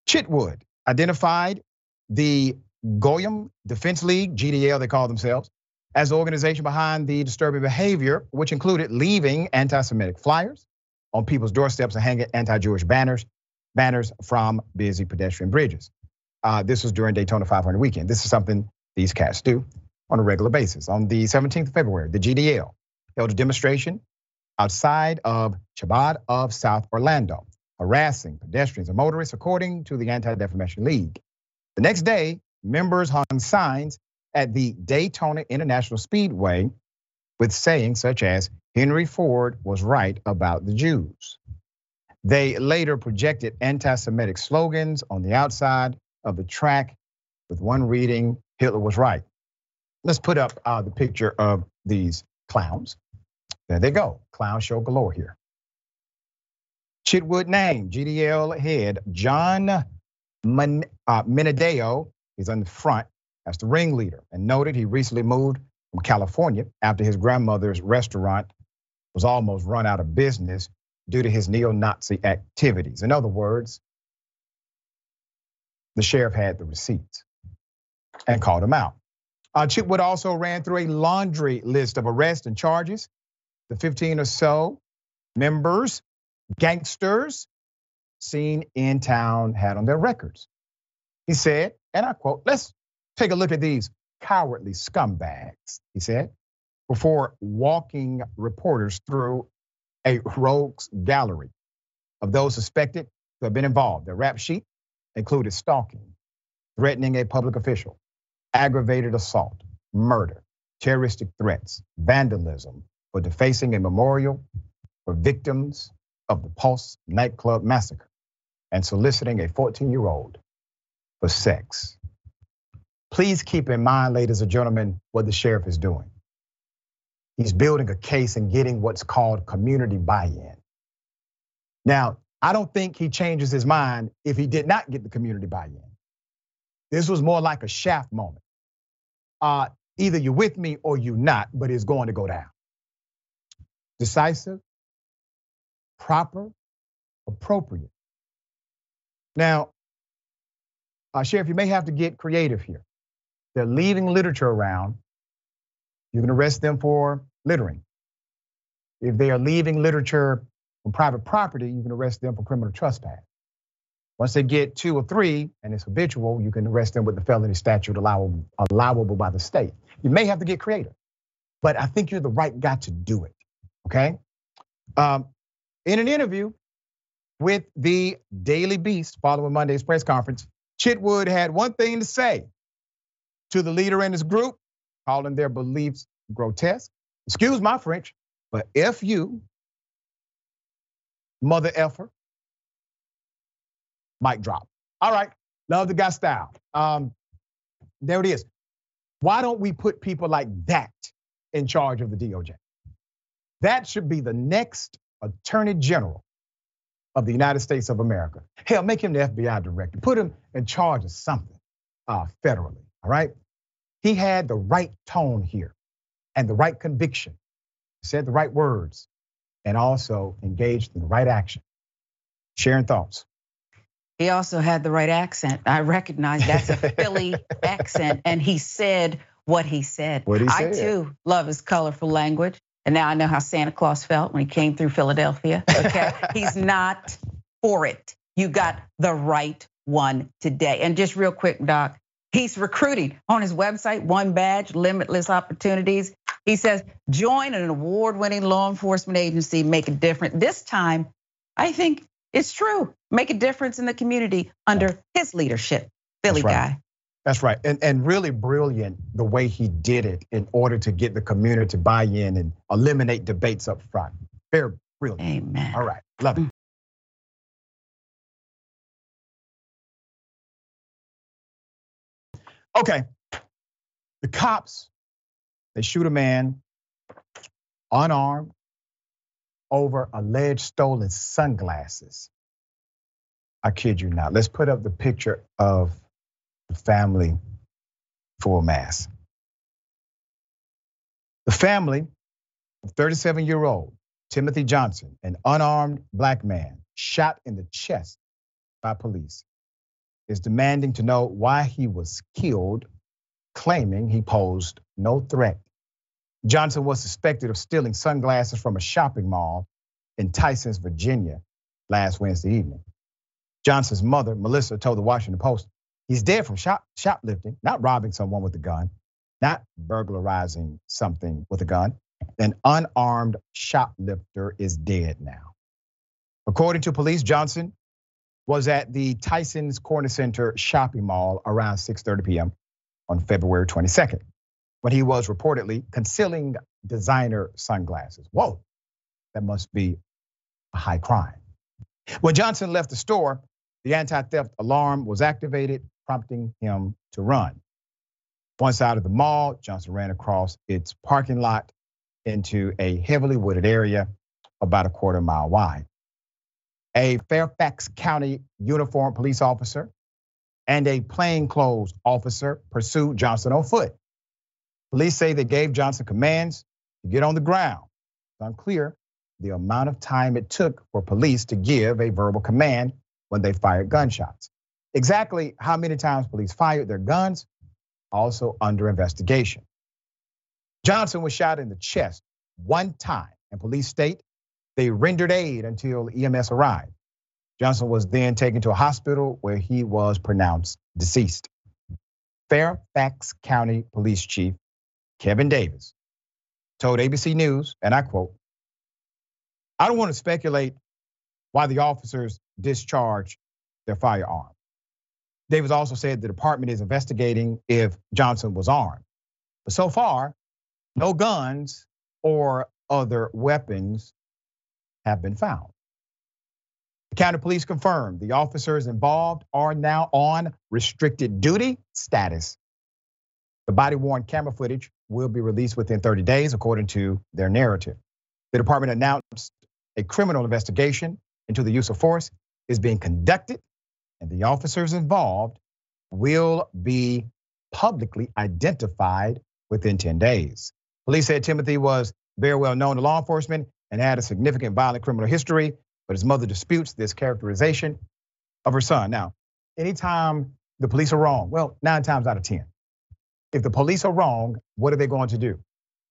Chitwood identified the Goyim Defense League, GDL, they call themselves, as the organization behind the disturbing behavior, which included leaving anti Semitic flyers on people's doorsteps and hanging anti Jewish banners, banners from busy pedestrian bridges. Uh, this was during Daytona 500 weekend. This is something these cats do on a regular basis. On the 17th of February, the GDL held a demonstration outside of Chabad of South Orlando, harassing pedestrians and motorists, according to the Anti Defamation League. The next day, members hung signs at the Daytona International Speedway with sayings such as Henry Ford was right about the Jews. They later projected anti Semitic slogans on the outside of the track, with one reading, Hitler was right. Let's put up uh, the picture of these clowns. There they go, clown show galore here. Chitwood name, GDL head, John Men- uh, Minadeo, is on the front as the ringleader and noted he recently moved California after his grandmother's restaurant was almost run out of business due to his neo Nazi activities. In other words, the sheriff had the receipts and called him out. Uh, Chitwood also ran through a laundry list of arrests and charges. The 15 or so members, gangsters seen in town had on their records. He said, and I quote, let's take a look at these cowardly scumbags, he said, before walking reporters through a rogues gallery of those suspected to have been involved. The rap sheet included stalking, threatening a public official, aggravated assault, murder, terroristic threats, vandalism, for defacing a memorial for victims of the Pulse nightclub massacre, and soliciting a 14 year old for sex. Please keep in mind, ladies and gentlemen, what the sheriff is doing. He's building a case and getting what's called community buy in. Now, I don't think he changes his mind if he did not get the community buy in. This was more like a shaft moment. Uh, either you're with me or you're not, but it's going to go down. Decisive, proper, appropriate. Now, uh, Sheriff, you may have to get creative here. They're leaving literature around. You can arrest them for littering. If they are leaving literature on private property, you can arrest them for criminal trespass. Once they get two or three and it's habitual, you can arrest them with the felony statute allowable, allowable by the state. You may have to get creative, but I think you're the right guy to do it. Okay. Um, in an interview with the Daily Beast following Monday's press conference, Chitwood had one thing to say to the leader in his group, calling their beliefs grotesque. Excuse my French, but F you, mother effer, mic drop. All right, love the guy style. Um, there it is. Why don't we put people like that in charge of the DOJ? That should be the next attorney general of the United States of America. Hell, make him the FBI director. Put him in charge of something uh, federally, all right? He had the right tone here and the right conviction, said the right words, and also engaged in the right action. Sharing thoughts. He also had the right accent. I recognize that's a Philly accent, and he said what he said. What he I said. too love his colorful language. And now I know how Santa Claus felt when he came through Philadelphia. Okay. He's not for it. You got the right one today. And just real quick, Doc, he's recruiting on his website, One Badge, Limitless Opportunities. He says, join an award winning law enforcement agency, make a difference. This time, I think it's true. Make a difference in the community under his leadership. Philly right. guy. That's right. And, and really brilliant the way he did it in order to get the community to buy in and eliminate debates up front. Very brilliant. Amen. All right. Love it. Okay. The cops, they shoot a man unarmed over alleged stolen sunglasses. I kid you not. Let's put up the picture of the family for mass. The family of 37 year old Timothy Johnson, an unarmed black man shot in the chest by police, is demanding to know why he was killed, claiming he posed no threat. Johnson was suspected of stealing sunglasses from a shopping mall in Tysons, Virginia last Wednesday evening. Johnson's mother, Melissa, told the Washington Post he's dead from shop, shoplifting, not robbing someone with a gun, not burglarizing something with a gun. An unarmed shoplifter is dead now. According to police, Johnson was at the Tyson's Corner Center shopping mall around 6:30 p.m. on February 22nd when he was reportedly concealing designer sunglasses. Whoa, that must be a high crime. When Johnson left the store, the anti-theft alarm was activated, prompting him to run. Once out of the mall, Johnson ran across its parking lot into a heavily wooded area about a quarter mile wide. A Fairfax County uniformed police officer and a plainclothes officer pursued Johnson on foot. Police say they gave Johnson commands to get on the ground. It's unclear the amount of time it took for police to give a verbal command when they fired gunshots. Exactly how many times police fired their guns, also under investigation. Johnson was shot in the chest one time, and police state they rendered aid until EMS arrived. Johnson was then taken to a hospital where he was pronounced deceased. Fairfax County Police Chief Kevin Davis told ABC News, and I quote, I don't want to speculate why the officers discharged their firearm. Davis also said the department is investigating if Johnson was armed. But so far, no guns or other weapons have been found. The county police confirmed the officers involved are now on restricted duty status. The body worn camera footage will be released within 30 days, according to their narrative. The department announced a criminal investigation into the use of force is being conducted, and the officers involved will be publicly identified within 10 days. Police said Timothy was very well known to law enforcement and had a significant violent criminal history, but his mother disputes this characterization of her son. Now, anytime the police are wrong, well, nine times out of 10, if the police are wrong, what are they going to do?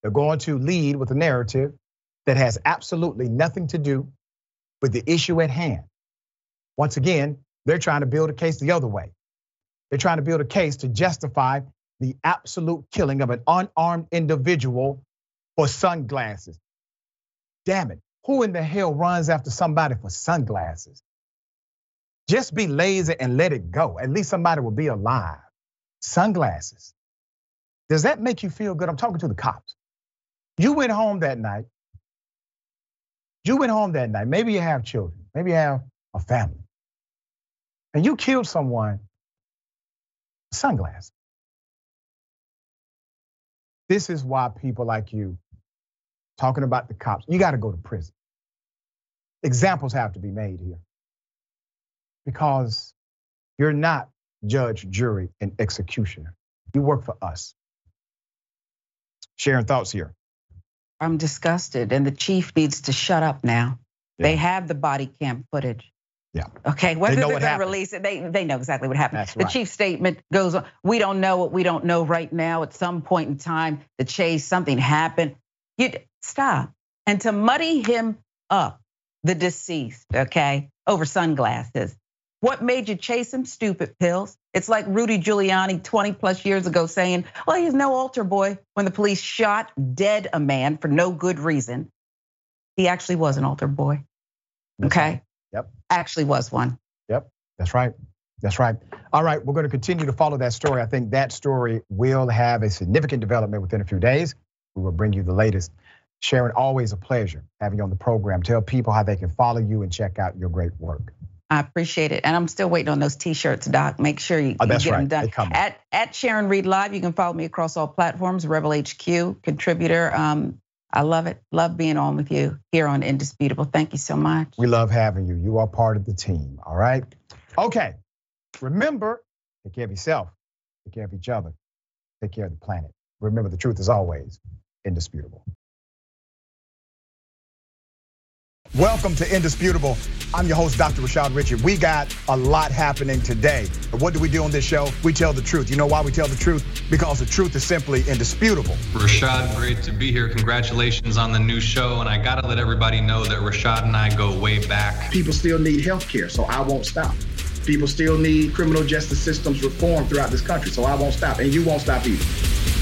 They're going to lead with a narrative that has absolutely nothing to do with the issue at hand. Once again, they're trying to build a case the other way. They're trying to build a case to justify the absolute killing of an unarmed individual for sunglasses. Damn it. Who in the hell runs after somebody for sunglasses? Just be lazy and let it go. At least somebody will be alive. Sunglasses. Does that make you feel good? I'm talking to the cops. You went home that night. You went home that night. Maybe you have children. Maybe you have a family. And you killed someone. Sunglasses. This is why people like you talking about the cops, you got to go to prison. Examples have to be made here because you're not judge, jury, and executioner. You work for us. Sharing thoughts here. I'm disgusted, and the chief needs to shut up now. Yeah. They have the body cam footage. Yeah. Okay. Whether they are going to release it, they they know exactly what happened. That's the right. chief statement goes on. We don't know what we don't know right now. At some point in time, the chase, something happened. You stop. And to muddy him up, the deceased, okay, over sunglasses. What made you chase him? Stupid pills. It's like Rudy Giuliani 20 plus years ago saying, well, he's no altar boy when the police shot dead a man for no good reason. He actually was an altar boy. Okay. Yep. Actually was one. Yep. That's right. That's right. All right, we're going to continue to follow that story. I think that story will have a significant development within a few days. We will bring you the latest. Sharon, always a pleasure having you on the program. Tell people how they can follow you and check out your great work. I appreciate it. And I'm still waiting on those t-shirts, Doc. Make sure you, oh, you get right. them done. At, at Sharon Reed Live, you can follow me across all platforms, Rebel HQ, contributor. Um, I love it. Love being on with you here on Indisputable. Thank you so much. We love having you. You are part of the team, all right? Okay. Remember, take care of yourself, take care of each other, take care of the planet. Remember, the truth is always indisputable. Welcome to Indisputable. I'm your host, Dr. Rashad Richey. We got a lot happening today. But what do we do on this show? We tell the truth. You know why we tell the truth? Because the truth is simply indisputable. Rashad, great to be here. Congratulations on the new show. And I got to let everybody know that Rashad and I go way back. People still need health care, so I won't stop. People still need criminal justice systems reform throughout this country, so I won't stop. And you won't stop either.